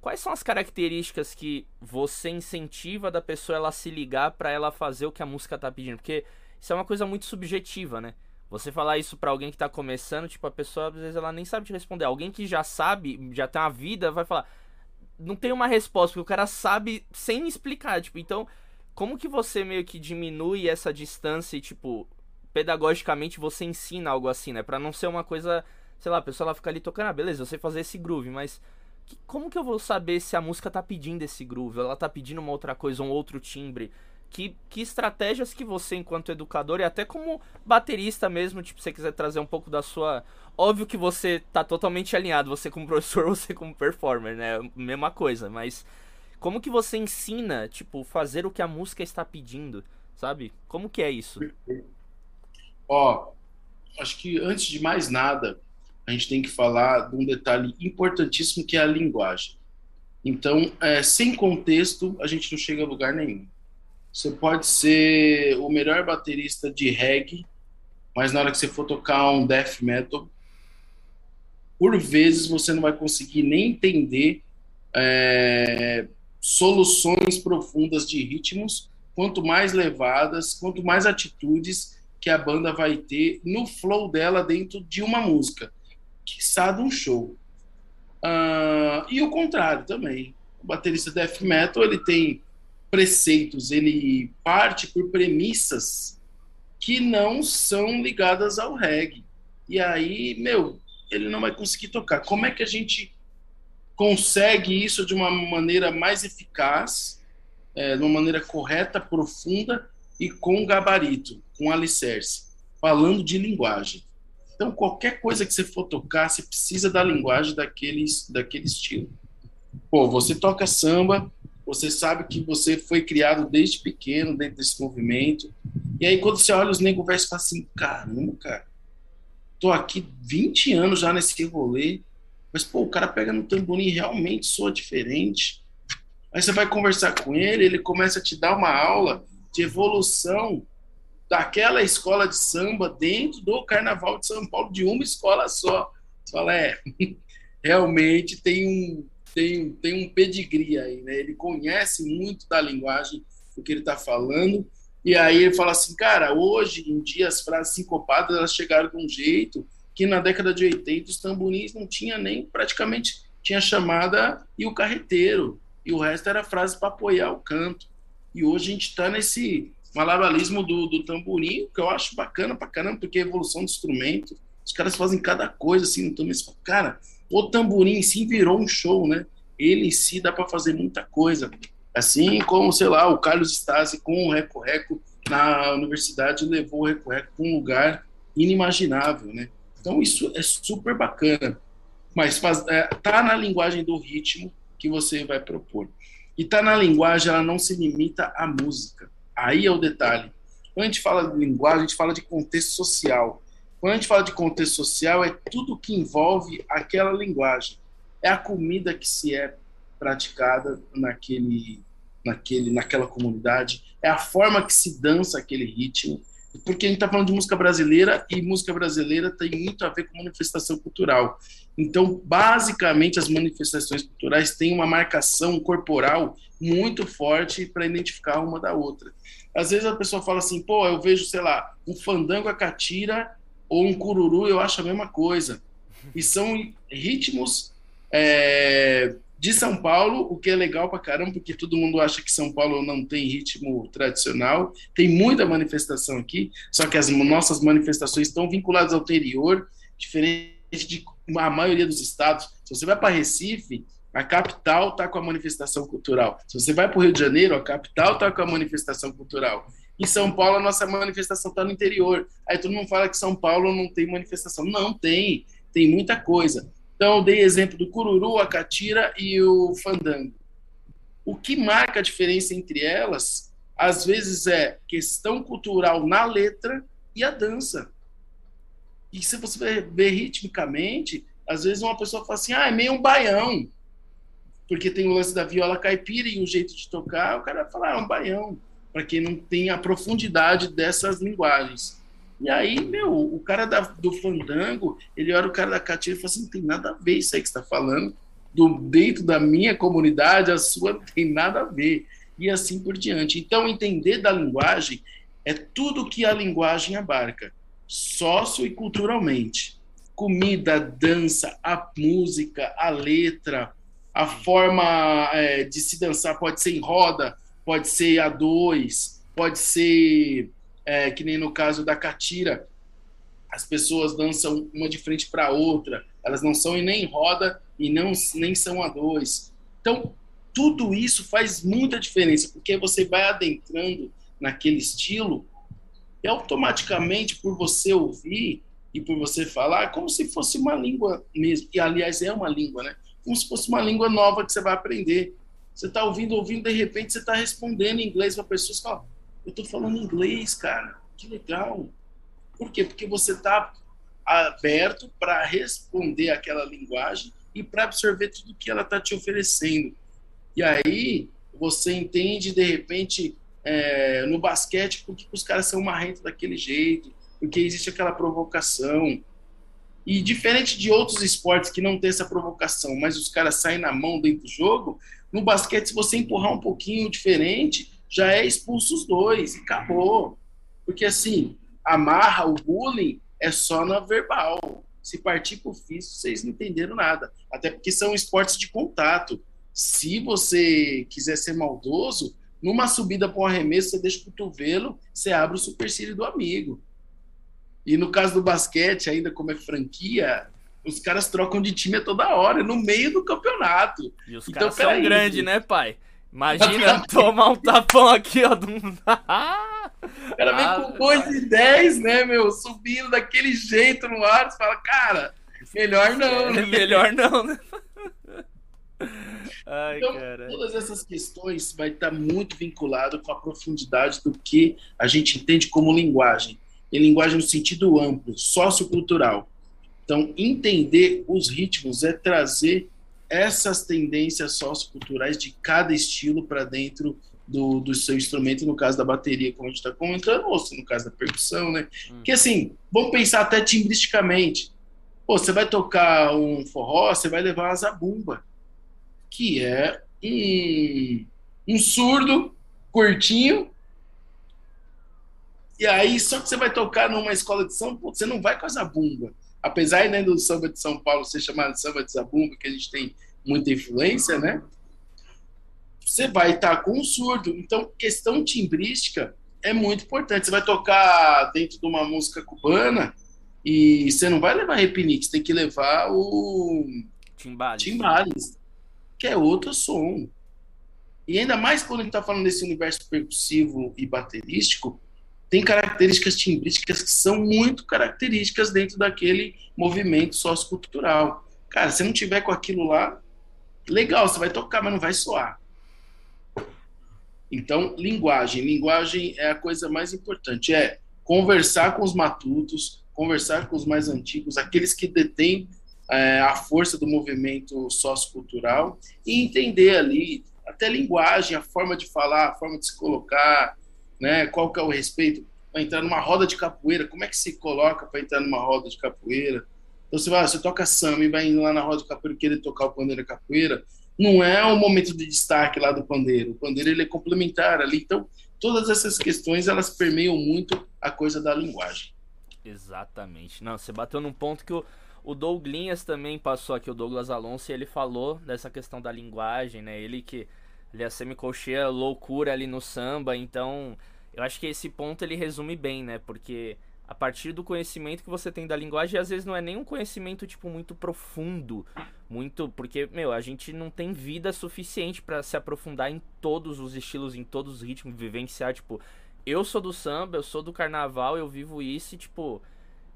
Speaker 1: Quais são as características que você incentiva da pessoa ela se ligar para ela fazer o que a música tá pedindo? Porque isso é uma coisa muito subjetiva, né? Você falar isso para alguém que tá começando, tipo, a pessoa às vezes ela nem sabe te responder. Alguém que já sabe, já tem uma vida, vai falar. Não tem uma resposta, porque o cara sabe sem explicar, tipo, então, como que você meio que diminui essa distância e, tipo, pedagogicamente você ensina algo assim, né? Pra não ser uma coisa, sei lá, a pessoa ela fica ali tocando, ah, beleza, eu sei fazer esse groove, mas que, como que eu vou saber se a música tá pedindo esse groove? Ela tá pedindo uma outra coisa, um outro timbre? Que, que estratégias que você, enquanto educador e até como baterista mesmo, tipo, se você quiser trazer um pouco da sua. Óbvio que você tá totalmente alinhado, você como professor, você como performer, né? Mesma coisa, mas como que você ensina, tipo, fazer o que a música está pedindo, sabe? Como que é isso?
Speaker 2: Ó, acho que antes de mais nada, a gente tem que falar de um detalhe importantíssimo que é a linguagem. Então, é, sem contexto, a gente não chega a lugar nenhum. Você pode ser o melhor baterista de reggae, mas na hora que você for tocar um death metal, por vezes você não vai conseguir nem entender é, soluções profundas de ritmos, quanto mais levadas, quanto mais atitudes que a banda vai ter no flow dela dentro de uma música quiçá de um show. Uh, e o contrário também. O baterista death metal ele tem preceitos, ele parte por premissas que não são ligadas ao reggae. E aí, meu, ele não vai conseguir tocar. Como é que a gente consegue isso de uma maneira mais eficaz, é, de uma maneira correta, profunda e com gabarito, com alicerce? Falando de linguagem. Então, qualquer coisa que você for tocar, você precisa da linguagem daquele, daquele estilo. Pô, você toca samba, você sabe que você foi criado desde pequeno dentro desse movimento. E aí, quando você olha os negros versos, fala assim: caramba, cara, tô aqui 20 anos já nesse rolê, mas, pô, o cara pega no tamborim realmente soa diferente. Aí você vai conversar com ele, ele começa a te dar uma aula de evolução daquela escola de samba dentro do Carnaval de São Paulo, de uma escola só. Você fala, é, realmente tem um, tem, tem um pedigree aí, né? Ele conhece muito da linguagem do que ele está falando, e aí ele fala assim, cara, hoje em dia as frases sincopadas elas chegaram de um jeito que na década de 80 os tamborins não tinha nem praticamente tinha chamada e o carreteiro, e o resto era frase para apoiar o canto. E hoje a gente está nesse malabarismo do, do tamborim, que eu acho bacana pra caramba, porque é evolução do instrumento. Os caras fazem cada coisa assim no tamborim. Cara, o tamborim em si virou um show, né? Ele em si dá para fazer muita coisa. Assim como, sei lá, o Carlos Stasi com o Reco Reco na universidade levou o Reco Reco para um lugar inimaginável, né? Então isso é super bacana. Mas faz, é, tá na linguagem do ritmo que você vai propor. E tá na linguagem, ela não se limita à música. Aí é o detalhe. Quando a gente fala de linguagem, a gente fala de contexto social. Quando a gente fala de contexto social, é tudo que envolve aquela linguagem. É a comida que se é praticada naquele, naquele, naquela comunidade, é a forma que se dança aquele ritmo, porque a gente está falando de música brasileira e música brasileira tem muito a ver com manifestação cultural. Então, basicamente, as manifestações culturais têm uma marcação corporal muito forte para identificar uma da outra. Às vezes a pessoa fala assim, pô, eu vejo, sei lá, um fandango a catira ou um cururu, eu acho a mesma coisa. E são ritmos é, de São Paulo, o que é legal pra caramba, porque todo mundo acha que São Paulo não tem ritmo tradicional. Tem muita manifestação aqui, só que as nossas manifestações estão vinculadas ao interior, diferente de a maioria dos estados. Se você vai para Recife, a capital está com a manifestação cultural. Se você vai para o Rio de Janeiro, a capital está com a manifestação cultural. Em São Paulo, a nossa manifestação está no interior. Aí todo mundo fala que São Paulo não tem manifestação. Não tem, tem muita coisa. Então, dei exemplo do cururu, a catira e o fandango. O que marca a diferença entre elas, às vezes, é questão cultural na letra e a dança. E se você ver ritmicamente, às vezes uma pessoa fala assim, ah, é meio um baião. Porque tem o lance da viola caipira e o jeito de tocar, o cara vai falar, ah, é um baião. Para quem não tem a profundidade dessas linguagens. E aí, meu, o cara da, do fandango, ele olha o cara da catira e fala assim, não tem nada a ver isso aí que você está falando. Do, dentro da minha comunidade, a sua não tem nada a ver. E assim por diante. Então, entender da linguagem é tudo que a linguagem abarca, sócio e culturalmente. Comida, dança, a música, a letra, a forma é, de se dançar pode ser em roda, pode ser a dois, pode ser é, que nem no caso da catira, as pessoas dançam uma de frente para outra, elas não são nem em roda e não nem são a dois. Então, tudo isso faz muita diferença, porque você vai adentrando naquele estilo e automaticamente, por você ouvir e por você falar, como se fosse uma língua mesmo. E, aliás, é uma língua, né? Como se fosse uma língua nova que você vai aprender. Você está ouvindo, ouvindo, de repente você está respondendo em inglês para pessoas que falam, eu estou falando inglês, cara. Que legal. Por quê? Porque você está aberto para responder aquela linguagem e para absorver tudo que ela está te oferecendo. E aí você entende, de repente, é, no basquete, por que os caras são marrentos daquele jeito, porque existe aquela provocação. E diferente de outros esportes que não tem essa provocação, mas os caras saem na mão dentro do jogo, no basquete, se você empurrar um pouquinho diferente, já é expulso os dois e acabou. Porque assim, amarra o bullying é só na verbal. Se partir para o físico, vocês não entenderam nada. Até porque são esportes de contato. Se você quiser ser maldoso, numa subida para um arremesso, você deixa o cotovelo, você abre o supercílio do amigo. E no caso do basquete, ainda como é franquia, os caras trocam de time a toda hora, no meio do campeonato.
Speaker 1: E os então, caras são grandes, né, pai? Imagina tomar um tapão aqui, ó. Do... o
Speaker 2: cara vem com 2 e 10, né, meu? Subindo daquele jeito no ar. Você fala, cara, melhor não.
Speaker 1: É, né? Melhor não, né?
Speaker 2: Ai, então, cara. todas essas questões vai estar muito vinculado com a profundidade do que a gente entende como linguagem. E linguagem no sentido amplo, sociocultural. Então, entender os ritmos é trazer essas tendências socioculturais de cada estilo para dentro do, do seu instrumento, no caso da bateria, como a gente está comentando, ou no caso da percussão, né? Hum. Que assim, vamos pensar até timbristicamente. Pô, você vai tocar um forró, você vai levar a zabumba, que é um, um surdo curtinho. E aí, só que você vai tocar numa escola de samba, você não vai com a zabumba apesar né, do samba de São Paulo ser chamado samba de zabumba, que a gente tem muita influência, né? Você vai estar com um surdo. Então, questão timbrística é muito importante. Você vai tocar dentro de uma música cubana e você não vai levar repinique, você tem que levar o
Speaker 1: timbales,
Speaker 2: timbales que é outro som. E ainda mais quando a gente está falando desse universo percussivo e baterístico, tem características timbrísticas que são muito características dentro daquele movimento sociocultural. Cara, se não tiver com aquilo lá, legal, você vai tocar, mas não vai soar. Então, linguagem. Linguagem é a coisa mais importante. É conversar com os matutos, conversar com os mais antigos, aqueles que detêm é, a força do movimento sociocultural e entender ali até linguagem, a forma de falar, a forma de se colocar, né? Qual que é o respeito? Para entrar numa roda de capoeira, como é que se coloca para entrar numa roda de capoeira? Então você vai, você toca samba e vai lá na roda de capoeira querer tocar o pandeiro capoeira, não é o momento de destaque lá do pandeiro. O pandeiro ele é complementar ali. Então, todas essas questões elas permeiam muito a coisa da linguagem.
Speaker 1: Exatamente. Não, você bateu num ponto que o, o Douglas também passou aqui, o Douglas Alonso, e ele falou dessa questão da linguagem, né? Ele que ele é semicolcheia loucura ali no samba, então eu acho que esse ponto ele resume bem, né? Porque a partir do conhecimento que você tem da linguagem, às vezes não é nem um conhecimento tipo muito profundo, muito, porque meu, a gente não tem vida suficiente para se aprofundar em todos os estilos, em todos os ritmos, vivenciar, tipo, eu sou do samba, eu sou do carnaval, eu vivo isso e tipo,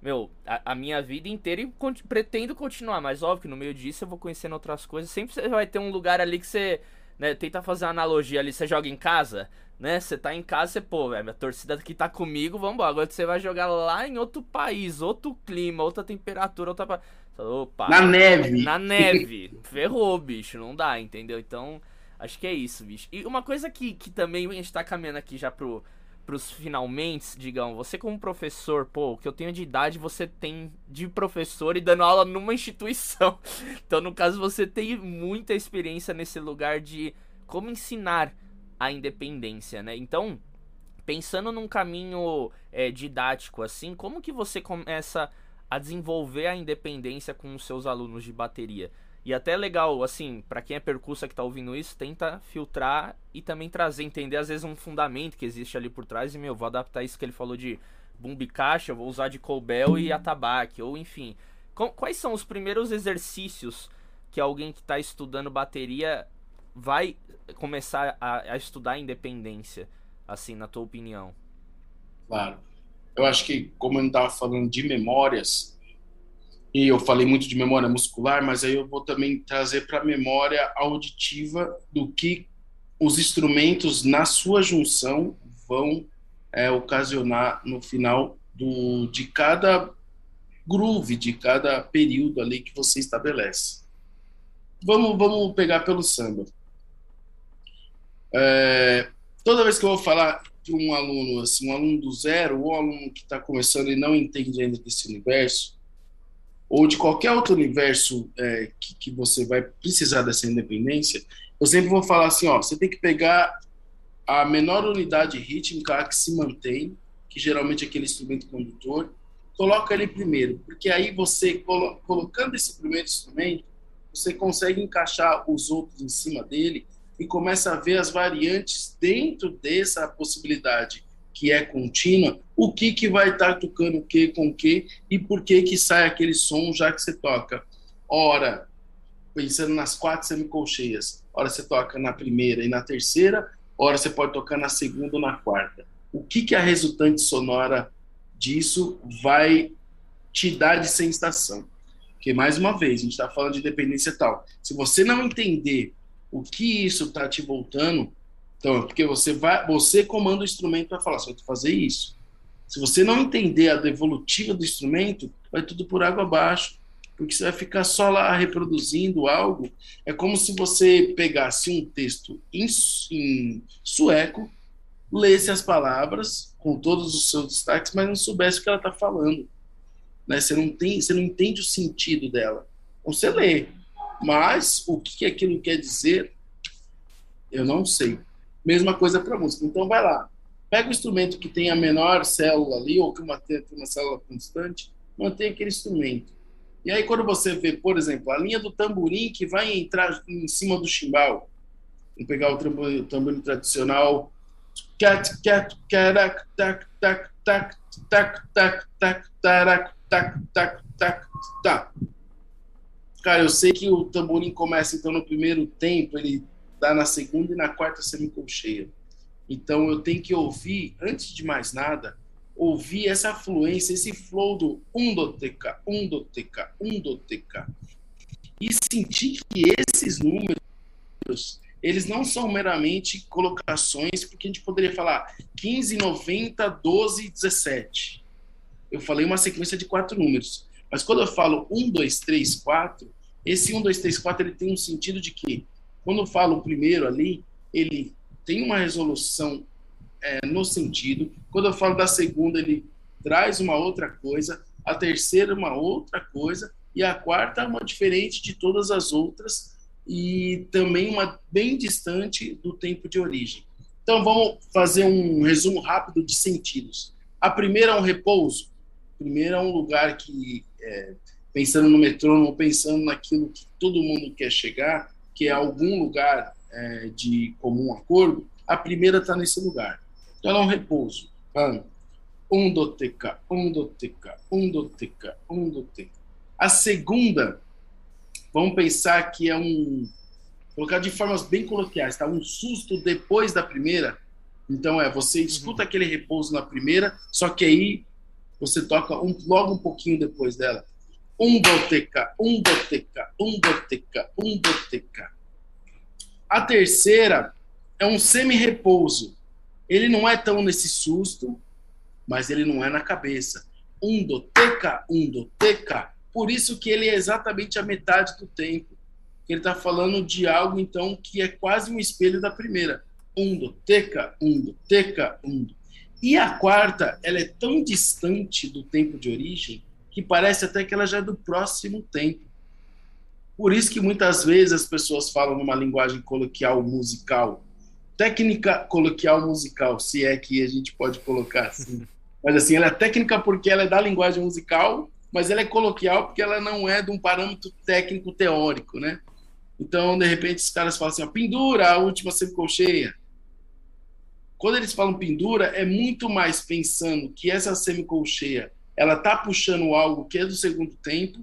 Speaker 1: meu, a, a minha vida inteira e pretendo continuar, mas óbvio que no meio disso eu vou conhecendo outras coisas. Sempre você vai ter um lugar ali que você, né, tenta fazer uma analogia ali, você joga em casa, né? Você tá em casa, você, pô, velho, a torcida aqui tá comigo, vamos embora. Agora você vai jogar lá em outro país, outro clima, outra temperatura, outra.
Speaker 2: Opa. Na neve.
Speaker 1: Na neve. Ferrou, bicho, não dá, entendeu? Então, acho que é isso, bicho. E uma coisa que, que também a gente tá caminhando aqui já pro, pros finalmente, digam, você como professor, pô, o que eu tenho de idade você tem de professor e dando aula numa instituição. Então, no caso, você tem muita experiência nesse lugar de como ensinar a independência, né? Então, pensando num caminho é, didático assim, como que você começa a desenvolver a independência com os seus alunos de bateria? E até é legal, assim, para quem é percussa que tá ouvindo isso, tenta filtrar e também trazer, entender às vezes um fundamento que existe ali por trás e, meu, vou adaptar isso que ele falou de bumbo e caixa, vou usar de Colbel e atabaque, ou enfim. Quais são os primeiros exercícios que alguém que está estudando bateria vai começar a, a estudar independência, assim, na tua opinião?
Speaker 2: Claro. Eu acho que, como eu não estava falando de memórias, e eu falei muito de memória muscular, mas aí eu vou também trazer para a memória auditiva do que os instrumentos na sua junção vão é, ocasionar no final do, de cada groove, de cada período ali que você estabelece. Vamos, vamos pegar pelo samba. É, toda vez que eu vou falar de um aluno, assim, um aluno do zero, ou um aluno que está começando e não entende ainda desse universo, ou de qualquer outro universo é, que, que você vai precisar dessa independência, eu sempre vou falar assim, ó, você tem que pegar a menor unidade rítmica que se mantém, que geralmente é aquele instrumento condutor, coloca ele primeiro, porque aí você, colo colocando esse primeiro instrumento, você consegue encaixar os outros em cima dele e começa a ver as variantes dentro dessa possibilidade que é contínua, o que que vai estar tá tocando o que com o que e por que que sai aquele som já que você toca. Ora, pensando nas quatro semicolcheias, ora você toca na primeira e na terceira, ora você pode tocar na segunda ou na quarta. O que que a resultante sonora disso vai te dar de sensação? Porque, mais uma vez, a gente está falando de dependência tal. Se você não entender o que isso está te voltando. Então, porque você vai, você comanda o instrumento para falar, você vai fazer isso. Se você não entender a devolutiva do instrumento, vai tudo por água abaixo, porque você vai ficar só lá reproduzindo algo. É como se você pegasse um texto em, em sueco, lesse as palavras com todos os seus destaques, mas não soubesse o que ela está falando. Né? Você não tem, você não entende o sentido dela. Então, você lê, mas o que aquilo quer dizer, eu não sei. Mesma coisa para música. Então vai lá, pega o instrumento que tem a menor célula ali, ou que uma, tem uma célula constante, mantém aquele instrumento. E aí quando você vê, por exemplo, a linha do tamborim que vai entrar em cima do chimbal, vamos pegar o tamborim, o tamborim tradicional, cat, cat, carac, tac, tac, tac, tac, tac, tac, tac, tac, tac, tac. Cara, eu sei que o tamborim começa então no primeiro tempo, ele dá na segunda e na quarta semicolcheia. Então eu tenho que ouvir, antes de mais nada, ouvir essa fluência, esse flow do do TK, do TK, um do TK. E sentir que esses números, eles não são meramente colocações, porque a gente poderia falar 15, 90, 12, 17. Eu falei uma sequência de quatro números. Mas quando eu falo 1, 2, 3, 4, esse 1, 2, 3, 4 ele tem um sentido de que, quando eu falo o primeiro ali, ele tem uma resolução é, no sentido. Quando eu falo da segunda, ele traz uma outra coisa. A terceira, uma outra coisa. E a quarta, uma diferente de todas as outras. E também uma bem distante do tempo de origem. Então, vamos fazer um resumo rápido de sentidos. A primeira é um repouso. A primeira é um lugar que é, pensando no metrônomo, pensando naquilo que todo mundo quer chegar, que é algum lugar é, de comum acordo, a primeira está nesse lugar. Então ela é um repouso. Um do TK, um do TK, um do TK, um do TK. A segunda, vamos pensar que é um. Colocar de formas bem coloquiais, tá? Um susto depois da primeira. Então é, você escuta uhum. aquele repouso na primeira, só que aí você toca um, logo um pouquinho depois dela. Um doteca, um doteca, um doteca, um doteca. A terceira é um semi-repouso. Ele não é tão nesse susto, mas ele não é na cabeça. Um doteca, um doteca. Por isso que ele é exatamente a metade do tempo. Ele está falando de algo, então, que é quase um espelho da primeira. Um doteca, um doteca, um. E a quarta, ela é tão distante do tempo de origem que parece até que ela já é do próximo tempo. Por isso que muitas vezes as pessoas falam numa linguagem coloquial musical, técnica coloquial musical, se é que a gente pode colocar assim. Mas assim, ela é técnica porque ela é da linguagem musical, mas ela é coloquial porque ela não é de um parâmetro técnico teórico, né? Então, de repente, os caras falam assim, ó, pendura a última semicolcheia. Quando eles falam pendura, é muito mais pensando que essa semicolcheia ela tá puxando algo que é do segundo tempo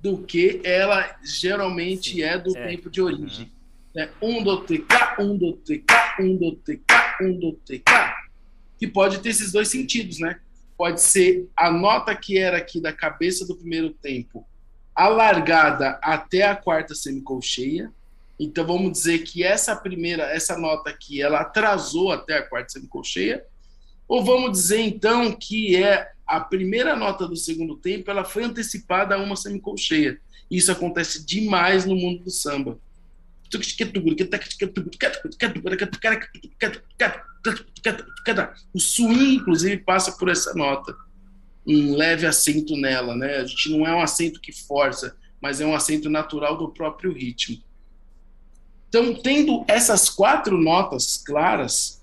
Speaker 2: do que ela geralmente Sim. é do é. tempo de origem. Uhum. É um do TK, um do TK, um do TK, um do TK. Que pode ter esses dois sentidos, né? Pode ser a nota que era aqui da cabeça do primeiro tempo alargada até a quarta semicolcheia. Então vamos dizer que essa primeira, essa nota aqui, ela atrasou até a quarta semicolcheia. Ou vamos dizer então que é a primeira nota do segundo tempo, ela foi antecipada a uma semicolcheia. Isso acontece demais no mundo do samba. O swing, inclusive, passa por essa nota um leve acento nela, né? A gente não é um acento que força, mas é um acento natural do próprio ritmo. Então, tendo essas quatro notas claras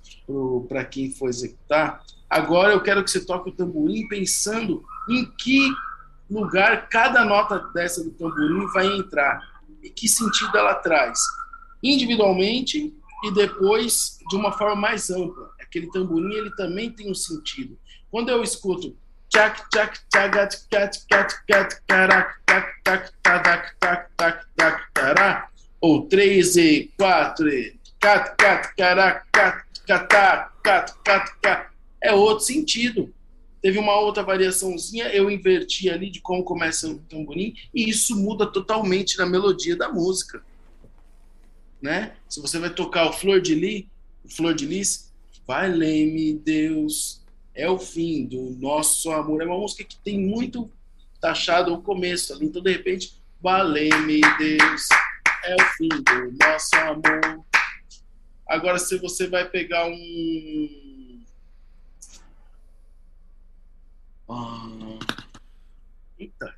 Speaker 2: para quem for executar, agora eu quero que você toque o tamborim pensando em que lugar cada nota dessa do tamborim vai entrar e que sentido ela traz, individualmente e depois de uma forma mais ampla. Aquele tamborim ele também tem um sentido. Quando eu escuto Tchac, tchac, tchagat, cat, cat, cat, carac, tac, tac, tac, tac, tac, tac, tará. Ou três e quatro e cat, cat, carac, cat, catá, cat, cat, cat. É outro sentido. Teve uma outra variaçãozinha, eu inverti ali de como começa o tamborim, e isso muda totalmente na melodia da música. Né? Se você vai tocar o Flor de Lis, Flor de Lis, vai me Deus, é o fim do nosso amor. É uma música que tem muito taxado o começo ali. Então, de repente, valei-me Deus, é o fim do nosso amor. Agora, se você vai pegar um. Ah... Eita.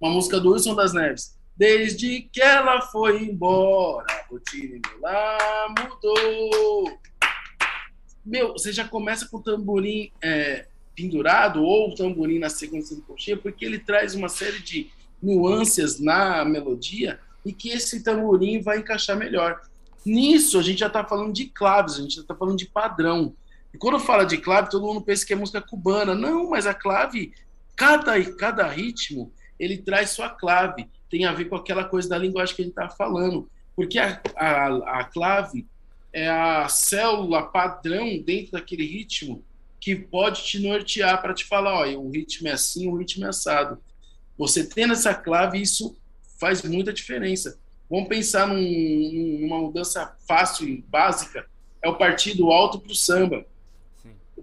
Speaker 2: Uma música do Wilson das Neves. Desde que ela foi embora, o time lá mudou meu, você já começa com o tamborim é, pendurado ou o tamborim na sequência do coxinha, porque ele traz uma série de nuances na melodia e que esse tamborim vai encaixar melhor. Nisso, a gente já está falando de claves, a gente já está falando de padrão. E quando fala de clave, todo mundo pensa que é música cubana. Não, mas a clave, cada, cada ritmo, ele traz sua clave. Tem a ver com aquela coisa da linguagem que a gente está falando. Porque a, a, a clave, é a célula padrão dentro daquele ritmo que pode te nortear para te falar, olha, o ritmo é assim, o ritmo é assado. Você tendo essa clave, isso faz muita diferença. Vamos pensar num, numa mudança fácil e básica, é o partido alto para o samba.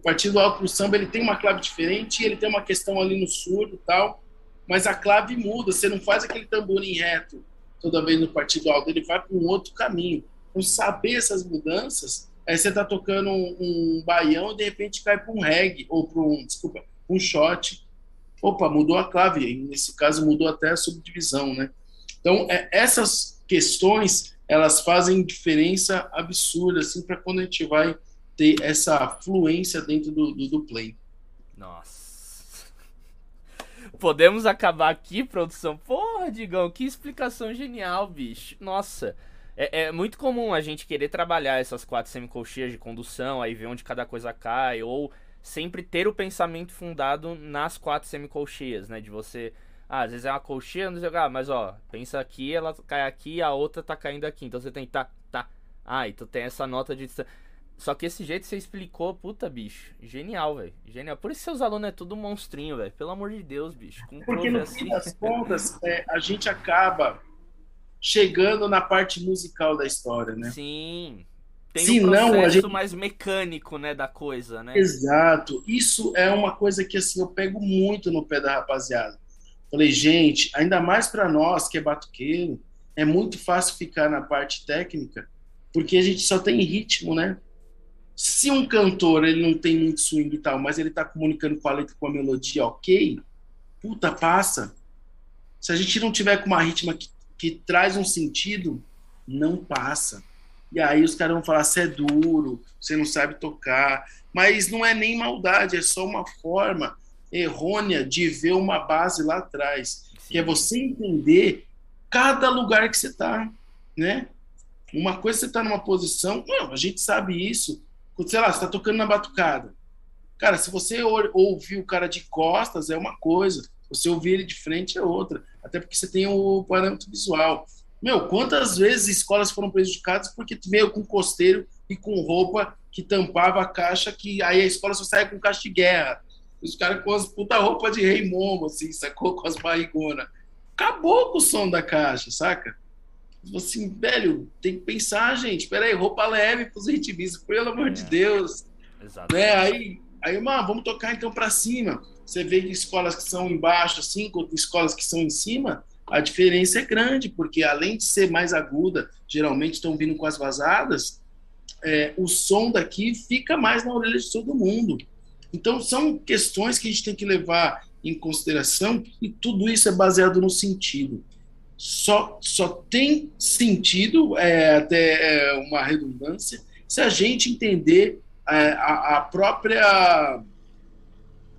Speaker 2: Partido alto para o samba ele tem uma clave diferente, ele tem uma questão ali no surdo e tal, mas a clave muda, você não faz aquele tamborim reto toda vez no partido alto, ele vai para um outro caminho. Então, saber essas mudanças, aí você está tocando um, um baião e de repente cai para um reggae, ou para um, desculpa, um shot. Opa, mudou a clave, nesse caso mudou até a subdivisão, né? Então, é, essas questões, elas fazem diferença absurda, assim, para quando a gente vai ter essa fluência dentro do, do, do play.
Speaker 1: Nossa. Podemos acabar aqui, produção? Porra, Digão, que explicação genial, bicho. Nossa. É, é, muito comum a gente querer trabalhar essas quatro semicolcheias de condução, aí ver onde cada coisa cai, ou sempre ter o pensamento fundado nas quatro semicolcheias, né? De você. Ah, às vezes é uma colcheia, não sei o que, ah, mas ó, pensa aqui, ela cai aqui, a outra tá caindo aqui. Então você tem tá, tá. Ah, então tem essa nota de Só que esse jeito que você explicou, puta, bicho, genial, velho. Genial. Por isso seus alunos é tudo monstrinho, velho. Pelo amor de Deus, bicho.
Speaker 2: Com Porque no assim... fim das contas, é, a gente acaba chegando na parte musical da história, né?
Speaker 1: Sim. Tem Se um processo não, a gente... mais mecânico, né, da coisa, né?
Speaker 2: Exato. Isso é uma coisa que, assim, eu pego muito no pé da rapaziada. Falei, gente, ainda mais para nós que é batuqueiro, é muito fácil ficar na parte técnica, porque a gente só tem ritmo, né? Se um cantor ele não tem muito swing e tal, mas ele tá comunicando com a letra, com a melodia, ok, puta, passa. Se a gente não tiver com uma ritma que, que traz um sentido, não passa. E aí os caras vão falar, você é duro, você não sabe tocar. Mas não é nem maldade, é só uma forma errônea de ver uma base lá atrás, Sim. que é você entender cada lugar que você está, né? Uma coisa você está numa posição, não, a gente sabe isso. Sei lá, você está tocando na batucada. Cara, se você ouvir o cara de costas é uma coisa, você ouvir ele de frente é outra, até porque você tem o parâmetro visual. Meu, quantas vezes escolas foram prejudicadas porque veio com costeiro e com roupa que tampava a caixa, que aí a escola só saia com caixa de guerra. Os caras com as puta roupa de rei momo, assim, sacou? Com as barrigonas. Acabou com o som da caixa, saca? Assim, velho, tem que pensar, gente. Peraí, roupa leve pros ritmistas, pelo amor é. de Deus. Exato. Né? Aí, aí, mano, vamos tocar então para cima. Você vê que escolas que são embaixo, assim, com escolas que são em cima, a diferença é grande, porque além de ser mais aguda, geralmente estão vindo com as vazadas, é, o som daqui fica mais na orelha de todo mundo. Então, são questões que a gente tem que levar em consideração e tudo isso é baseado no sentido. Só, só tem sentido, é, até é, uma redundância, se a gente entender é, a, a, própria. A,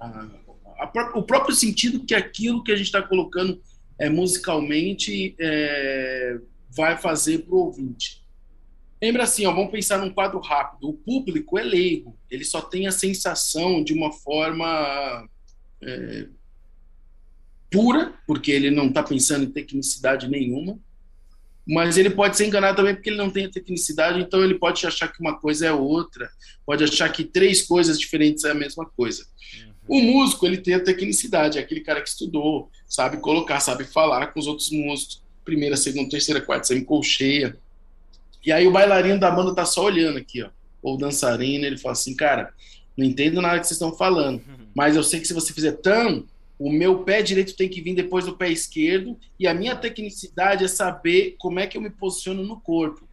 Speaker 2: a, o próprio sentido que aquilo que a gente está colocando é, musicalmente é, vai fazer para o ouvinte. Lembra assim, ó, vamos pensar num quadro rápido. O público é leigo, ele só tem a sensação de uma forma é, pura, porque ele não está pensando em tecnicidade nenhuma, mas ele pode ser enganado também porque ele não tem a tecnicidade, então ele pode achar que uma coisa é outra, pode achar que três coisas diferentes é a mesma coisa. Uhum. O músico, ele tem a tecnicidade, é aquele cara que estudou, sabe colocar, sabe falar com os outros músicos, primeira, segunda, terceira, quarta, semicolcheia, e aí o bailarino da banda tá só olhando aqui, ó. Ou o dançarino, ele fala assim, cara, não entendo nada que vocês estão falando, uhum. mas eu sei que se você fizer tão, o meu pé direito tem que vir depois do pé esquerdo, e a minha tecnicidade é saber como é que eu me posiciono no corpo.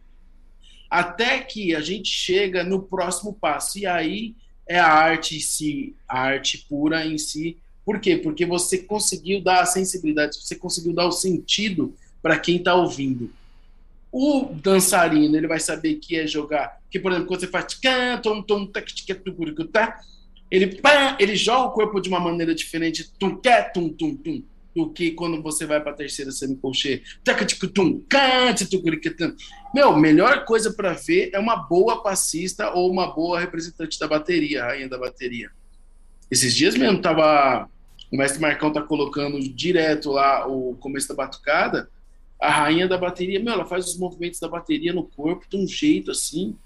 Speaker 2: Até que a gente chega no próximo passo, e aí é a arte em si, a arte pura em si. Por quê? Porque você conseguiu dar a sensibilidade, você conseguiu dar o sentido para quem está ouvindo. O dançarino, ele vai saber que é jogar. Que, por exemplo, quando você faz ele, ele joga o corpo de uma maneira diferente tum, tum, tum, tum, do que quando você vai para a terceira semicolcheia. Meu, melhor coisa para ver é uma boa passista ou uma boa representante da bateria, rainha da bateria. Esses dias mesmo tava o mestre Marcão tá colocando direto lá o começo da batucada a rainha da bateria, meu, ela faz os movimentos da bateria no corpo de um jeito assim.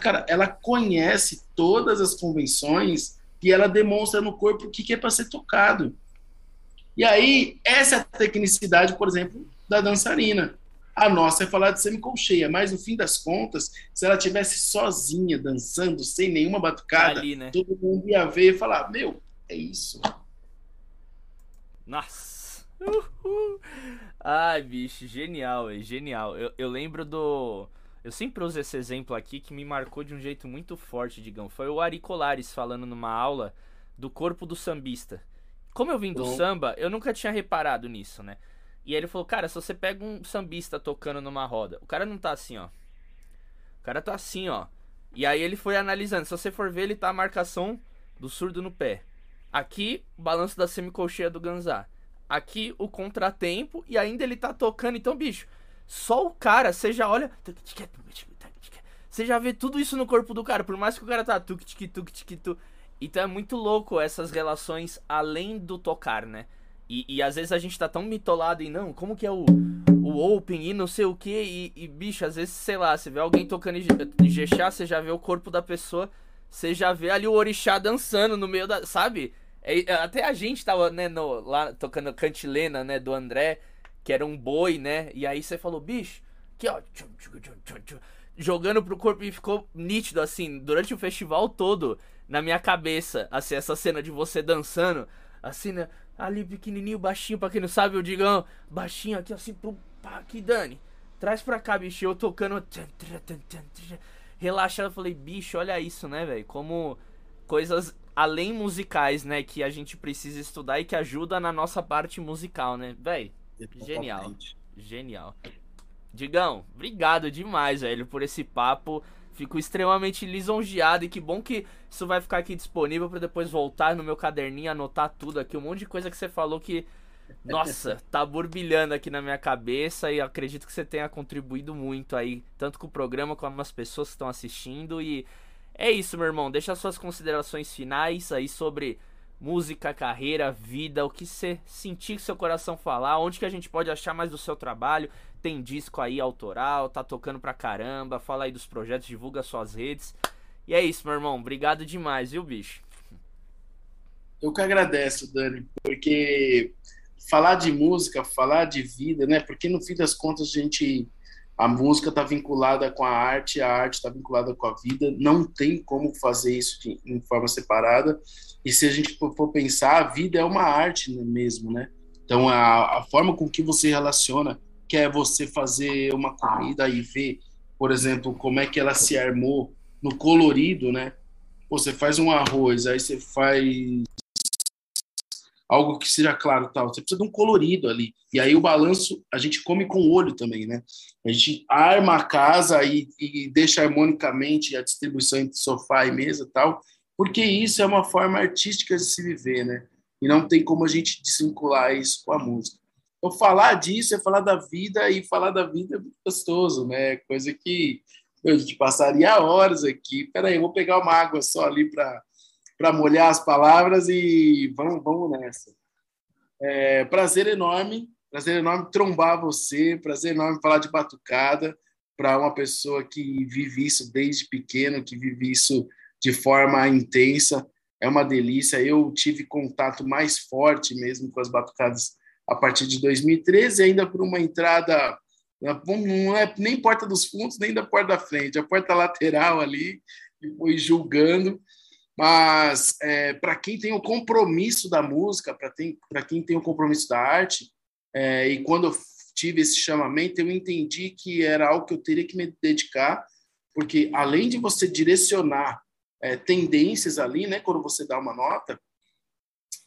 Speaker 2: Cara, ela conhece todas as convenções e ela demonstra no corpo o que, que é para ser tocado. E aí, essa é a tecnicidade, por exemplo, da dançarina. A nossa é falar de semicolcheia, mas no fim das contas, se ela tivesse sozinha dançando, sem nenhuma batucada, Ali, né? todo mundo ia ver e falar: Meu, é isso.
Speaker 1: Nossa! Uhul. Ai, bicho, genial, é genial. Eu, eu lembro do. Eu sempre uso esse exemplo aqui que me marcou de um jeito muito forte, digamos. Foi o Ari Colares falando numa aula do corpo do sambista. Como eu vim do oh. samba, eu nunca tinha reparado nisso, né? E aí ele falou, cara, se você pega um sambista tocando numa roda, o cara não tá assim, ó. O cara tá assim, ó. E aí ele foi analisando. Se você for ver, ele tá a marcação do surdo no pé. Aqui, o balanço da semicolcheia do Ganzá aqui o contratempo e ainda ele tá tocando. Então, bicho, só o cara, você já olha. Você já vê tudo isso no corpo do cara, por mais que o cara tá tuk tuk tuk tuk tuk. Então é muito louco essas relações além do tocar, né? E, e às vezes a gente tá tão mitolado em não, como que é o, o, Open e não sei o que. E, bicho, às vezes, sei lá, você vê alguém tocando Jexá, você já vê o corpo da pessoa, você já vê ali o orixá dançando no meio da. Sabe? É, até a gente tava, né, no, lá tocando cantilena, né, do André, que era um boi, né? E aí você falou, bicho, aqui ó. Jogando pro corpo e ficou nítido, assim, durante o festival todo, na minha cabeça, assim, essa cena de você dançando, assim, né? Ali pequenininho, baixinho, pra quem não sabe, o Digão, baixinho aqui, assim, pá, aqui, Dani. Traz pra cá, bicho. Eu tocando. Relaxado, eu falei, bicho, olha isso, né, velho? Como coisas além musicais, né, que a gente precisa estudar e que ajuda na nossa parte musical, né? Velho, genial. Genial. Digão, obrigado demais, velho, por esse papo. Fico extremamente lisonjeado e que bom que isso vai ficar aqui disponível para depois voltar no meu caderninho, anotar tudo aqui, um monte de coisa que você falou que nossa, tá burbilhando aqui na minha cabeça e acredito que você tenha contribuído muito aí, tanto com o programa como as pessoas que estão assistindo e é isso, meu irmão. Deixa suas considerações finais aí sobre música, carreira, vida, o que você sentir seu coração falar, onde que a gente pode achar mais do seu trabalho. Tem disco aí autoral, tá tocando pra caramba, fala aí dos projetos, divulga suas redes. E é isso, meu irmão. Obrigado demais, viu, bicho?
Speaker 2: Eu que agradeço, Dani, porque falar de música, falar de vida, né? Porque no fim das contas a gente a música está vinculada com a arte, a arte está vinculada com a vida, não tem como fazer isso de, em forma separada. E se a gente for, pensar, a vida é uma arte mesmo, né? Então, a, a forma com que você relaciona, que é você fazer uma comida e ver, por exemplo, como é que ela se armou no colorido, né? Você faz um arroz, aí você faz algo que seja claro tal. Você precisa de um colorido ali. E aí o balanço a gente come com o olho também, né? A gente arma a casa e, e deixa harmonicamente a distribuição entre sofá e mesa tal, porque isso é uma forma artística de se viver, né? E não tem como a gente desvincular isso com a música. Então, falar disso é falar da vida, e falar da vida é muito gostoso, né? Coisa que a gente passaria horas aqui. Peraí, eu vou pegar uma água só ali para para molhar as palavras e vamos, vamos nessa. É, prazer enorme, prazer enorme trombar você, prazer enorme falar de batucada para uma pessoa que vive isso desde pequeno, que vive isso de forma intensa. É uma delícia. Eu tive contato mais forte mesmo com as batucadas a partir de 2013, ainda por uma entrada não é nem porta dos fundos, nem da porta da frente, a porta lateral ali, e fui julgando. Mas é, para quem tem o compromisso da música, para quem tem o compromisso da arte, é, e quando eu tive esse chamamento, eu entendi que era algo que eu teria que me dedicar, porque além de você direcionar é, tendências ali, né, quando você dá uma nota,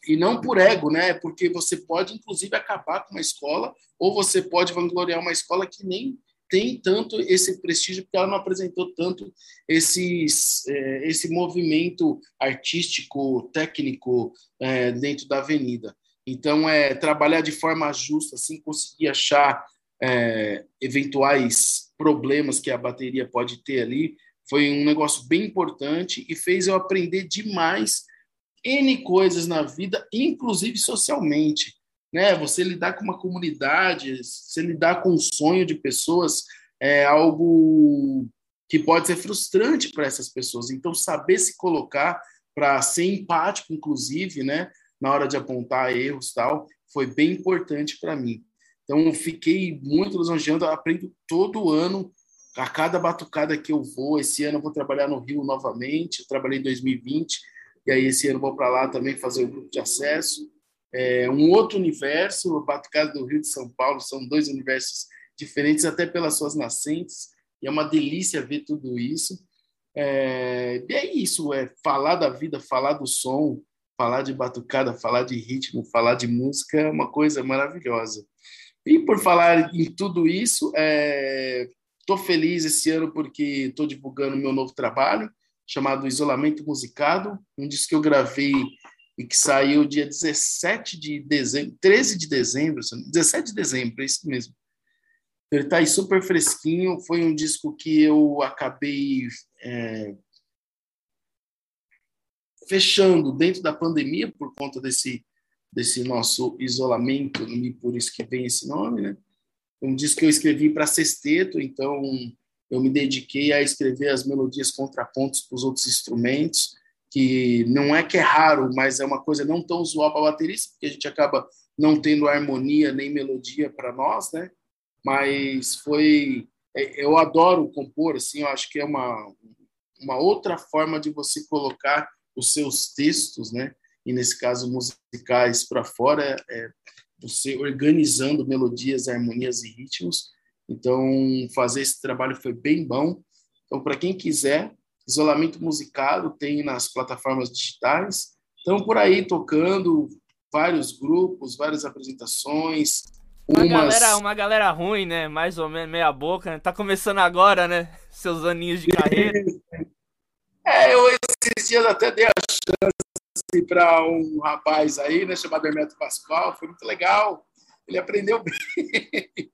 Speaker 2: e não por ego, né, porque você pode inclusive acabar com uma escola, ou você pode vangloriar uma escola que nem tem tanto esse prestígio porque ela não apresentou tanto esses, é, esse movimento artístico, técnico é, dentro da avenida. Então, é trabalhar de forma justa, assim, conseguir achar é, eventuais problemas que a bateria pode ter ali, foi um negócio bem importante e fez eu aprender demais N coisas na vida, inclusive socialmente né? Você lidar com uma comunidade, você lidar com o sonho de pessoas é algo que pode ser frustrante para essas pessoas. Então, saber se colocar para ser empático, inclusive, né, na hora de apontar erros tal, foi bem importante para mim. Então, fiquei muito lisonjeando, aprendo todo ano, a cada batucada que eu vou. Esse ano eu vou trabalhar no Rio novamente, eu trabalhei em 2020, e aí esse ano vou para lá também fazer o grupo de acesso é um outro universo. O Batucada do Rio de São Paulo são dois universos diferentes, até pelas suas nascentes, e é uma delícia ver tudo isso. É, e é isso, é falar da vida, falar do som, falar de batucada, falar de ritmo, falar de música é uma coisa maravilhosa. E por falar em tudo isso, estou é, feliz esse ano porque estou divulgando meu novo trabalho chamado Isolamento Musicado, um disco que eu gravei e que saiu dia 17 de dezembro, 13 de dezembro, 17 de dezembro, é isso mesmo. Ele está aí super fresquinho, foi um disco que eu acabei é, fechando dentro da pandemia por conta desse, desse nosso isolamento, e por isso que vem esse nome, né? um disco que eu escrevi para sexteto, então eu me dediquei a escrever as melodias contrapontos para os outros instrumentos, que não é que é raro, mas é uma coisa não tão usual para baterista, porque a gente acaba não tendo harmonia nem melodia para nós, né? Mas foi é, eu adoro compor, assim, eu acho que é uma uma outra forma de você colocar os seus textos, né? E nesse caso musicais para fora, é você organizando melodias, harmonias e ritmos. Então, fazer esse trabalho foi bem bom. Então, para quem quiser, isolamento musicado tem nas plataformas digitais. Então, por aí tocando vários grupos, várias apresentações.
Speaker 1: Uma, umas... galera, uma galera ruim, né? Mais ou menos meia boca. Né? Tá começando agora, né? Seus aninhos de carreira.
Speaker 2: É, eu esses dias até dei a chance para um rapaz aí, né? Chamado Hermeto Pascoal. Foi muito legal. Ele aprendeu bem.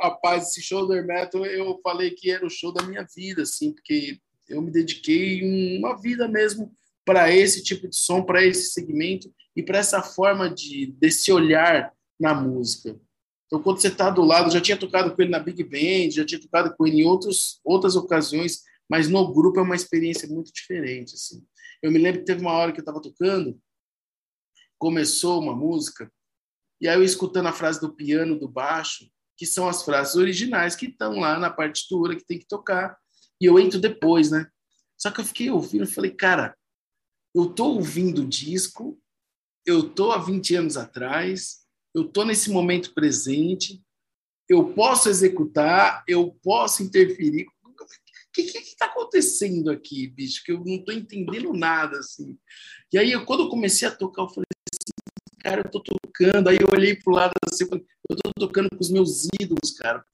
Speaker 2: Rapaz, esse show do Hermeto, eu falei que era o show da minha vida, assim, porque eu me dediquei uma vida mesmo para esse tipo de som, para esse segmento e para essa forma de desse olhar na música. Então, quando você está do lado, já tinha tocado com ele na Big Band, já tinha tocado com ele em outros, outras ocasiões, mas no grupo é uma experiência muito diferente. Assim. Eu me lembro que teve uma hora que eu estava tocando, começou uma música, e aí eu escutando a frase do piano, do baixo, que são as frases originais que estão lá na partitura, que tem que tocar e eu entro depois, né? Só que eu fiquei ouvindo e falei, cara, eu tô ouvindo o disco, eu tô há 20 anos atrás, eu tô nesse momento presente, eu posso executar, eu posso interferir. O que está acontecendo aqui, bicho? Que eu não estou entendendo nada, assim. E aí, eu, quando eu comecei a tocar, eu falei assim, cara, eu tô tocando. Aí eu olhei pro lado assim, eu tô tocando com os meus ídolos, cara.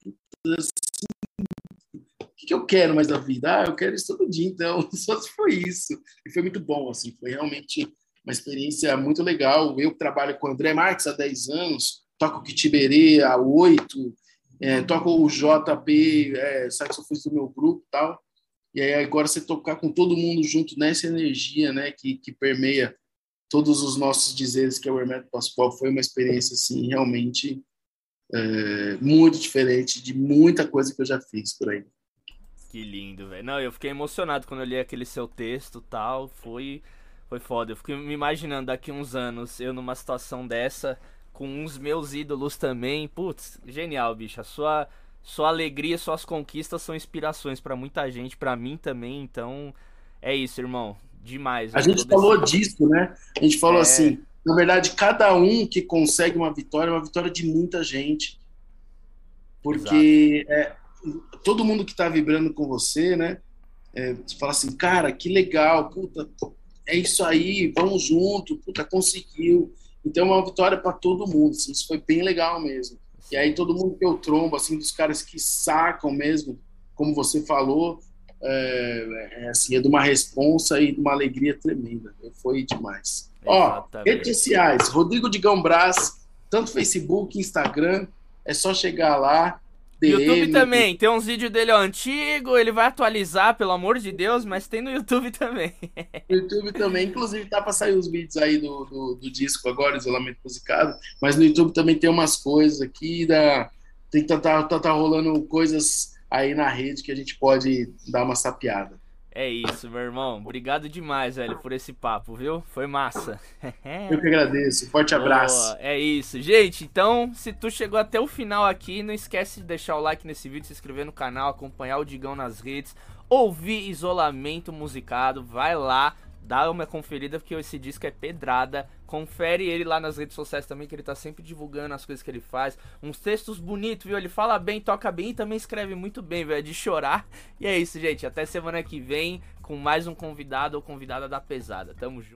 Speaker 2: Que, que eu quero mais da vida? Ah, eu quero isso todo dia, então só se foi isso. E foi muito bom, assim, foi realmente uma experiência muito legal. Eu trabalho com o André Marques há 10 anos, toco o Kitiberê há 8, é, toco o JP, é, saxofonista do meu grupo tal. E aí agora você tocar com todo mundo junto nessa energia, né, que, que permeia todos os nossos dizeres que é o Hermeto Pascoal, foi uma experiência, assim, realmente é, muito diferente de muita coisa que eu já fiz por aí.
Speaker 1: Que lindo, velho. Não, eu fiquei emocionado quando eu li aquele seu texto tal. Foi, foi foda. Eu fiquei me imaginando daqui uns anos eu numa situação dessa, com uns meus ídolos também. Putz, genial, bicho. A sua, sua alegria, suas conquistas são inspirações para muita gente, para mim também. Então, é isso, irmão. Demais.
Speaker 2: A gente falou desse... disso, né? A gente falou é... assim. Na verdade, cada um que consegue uma vitória é uma vitória de muita gente. Porque é, todo mundo que está vibrando com você, né? É, você fala assim, cara, que legal, puta, é isso aí, vamos junto, puta, conseguiu. Então é uma vitória para todo mundo, assim, isso foi bem legal mesmo. E aí todo mundo que eu trombo, assim, dos caras que sacam mesmo, como você falou, é, é assim, é de uma responsa e de uma alegria tremenda. Foi demais. Ó, redes sociais, Rodrigo Digão Brás, tanto Facebook, Instagram, é só chegar lá,
Speaker 1: DM. YouTube também, tem uns vídeos dele ó, antigo, ele vai atualizar, pelo amor de Deus, mas tem no YouTube também.
Speaker 2: YouTube também, inclusive tá pra sair os vídeos aí do, do, do, disco agora, isolamento musicado, mas no YouTube também tem umas coisas aqui, da, tem que tá, tá, tá, tá rolando coisas aí na rede que a gente pode dar uma sapiada.
Speaker 1: É isso, meu irmão. Obrigado demais, velho, por esse papo, viu? Foi massa.
Speaker 2: Eu que agradeço. Forte abraço.
Speaker 1: é isso. Gente, então, se tu chegou até o final aqui, não esquece de deixar o like nesse vídeo, se inscrever no canal, acompanhar o Digão nas redes, ouvir Isolamento Musicado, vai lá, dá uma conferida porque esse disco é pedrada. Confere ele lá nas redes sociais também, que ele tá sempre divulgando as coisas que ele faz. Uns textos bonitos, viu? Ele fala bem, toca bem e também escreve muito bem, velho. É de chorar. E é isso, gente. Até semana que vem com mais um convidado ou convidada da pesada. Tamo junto.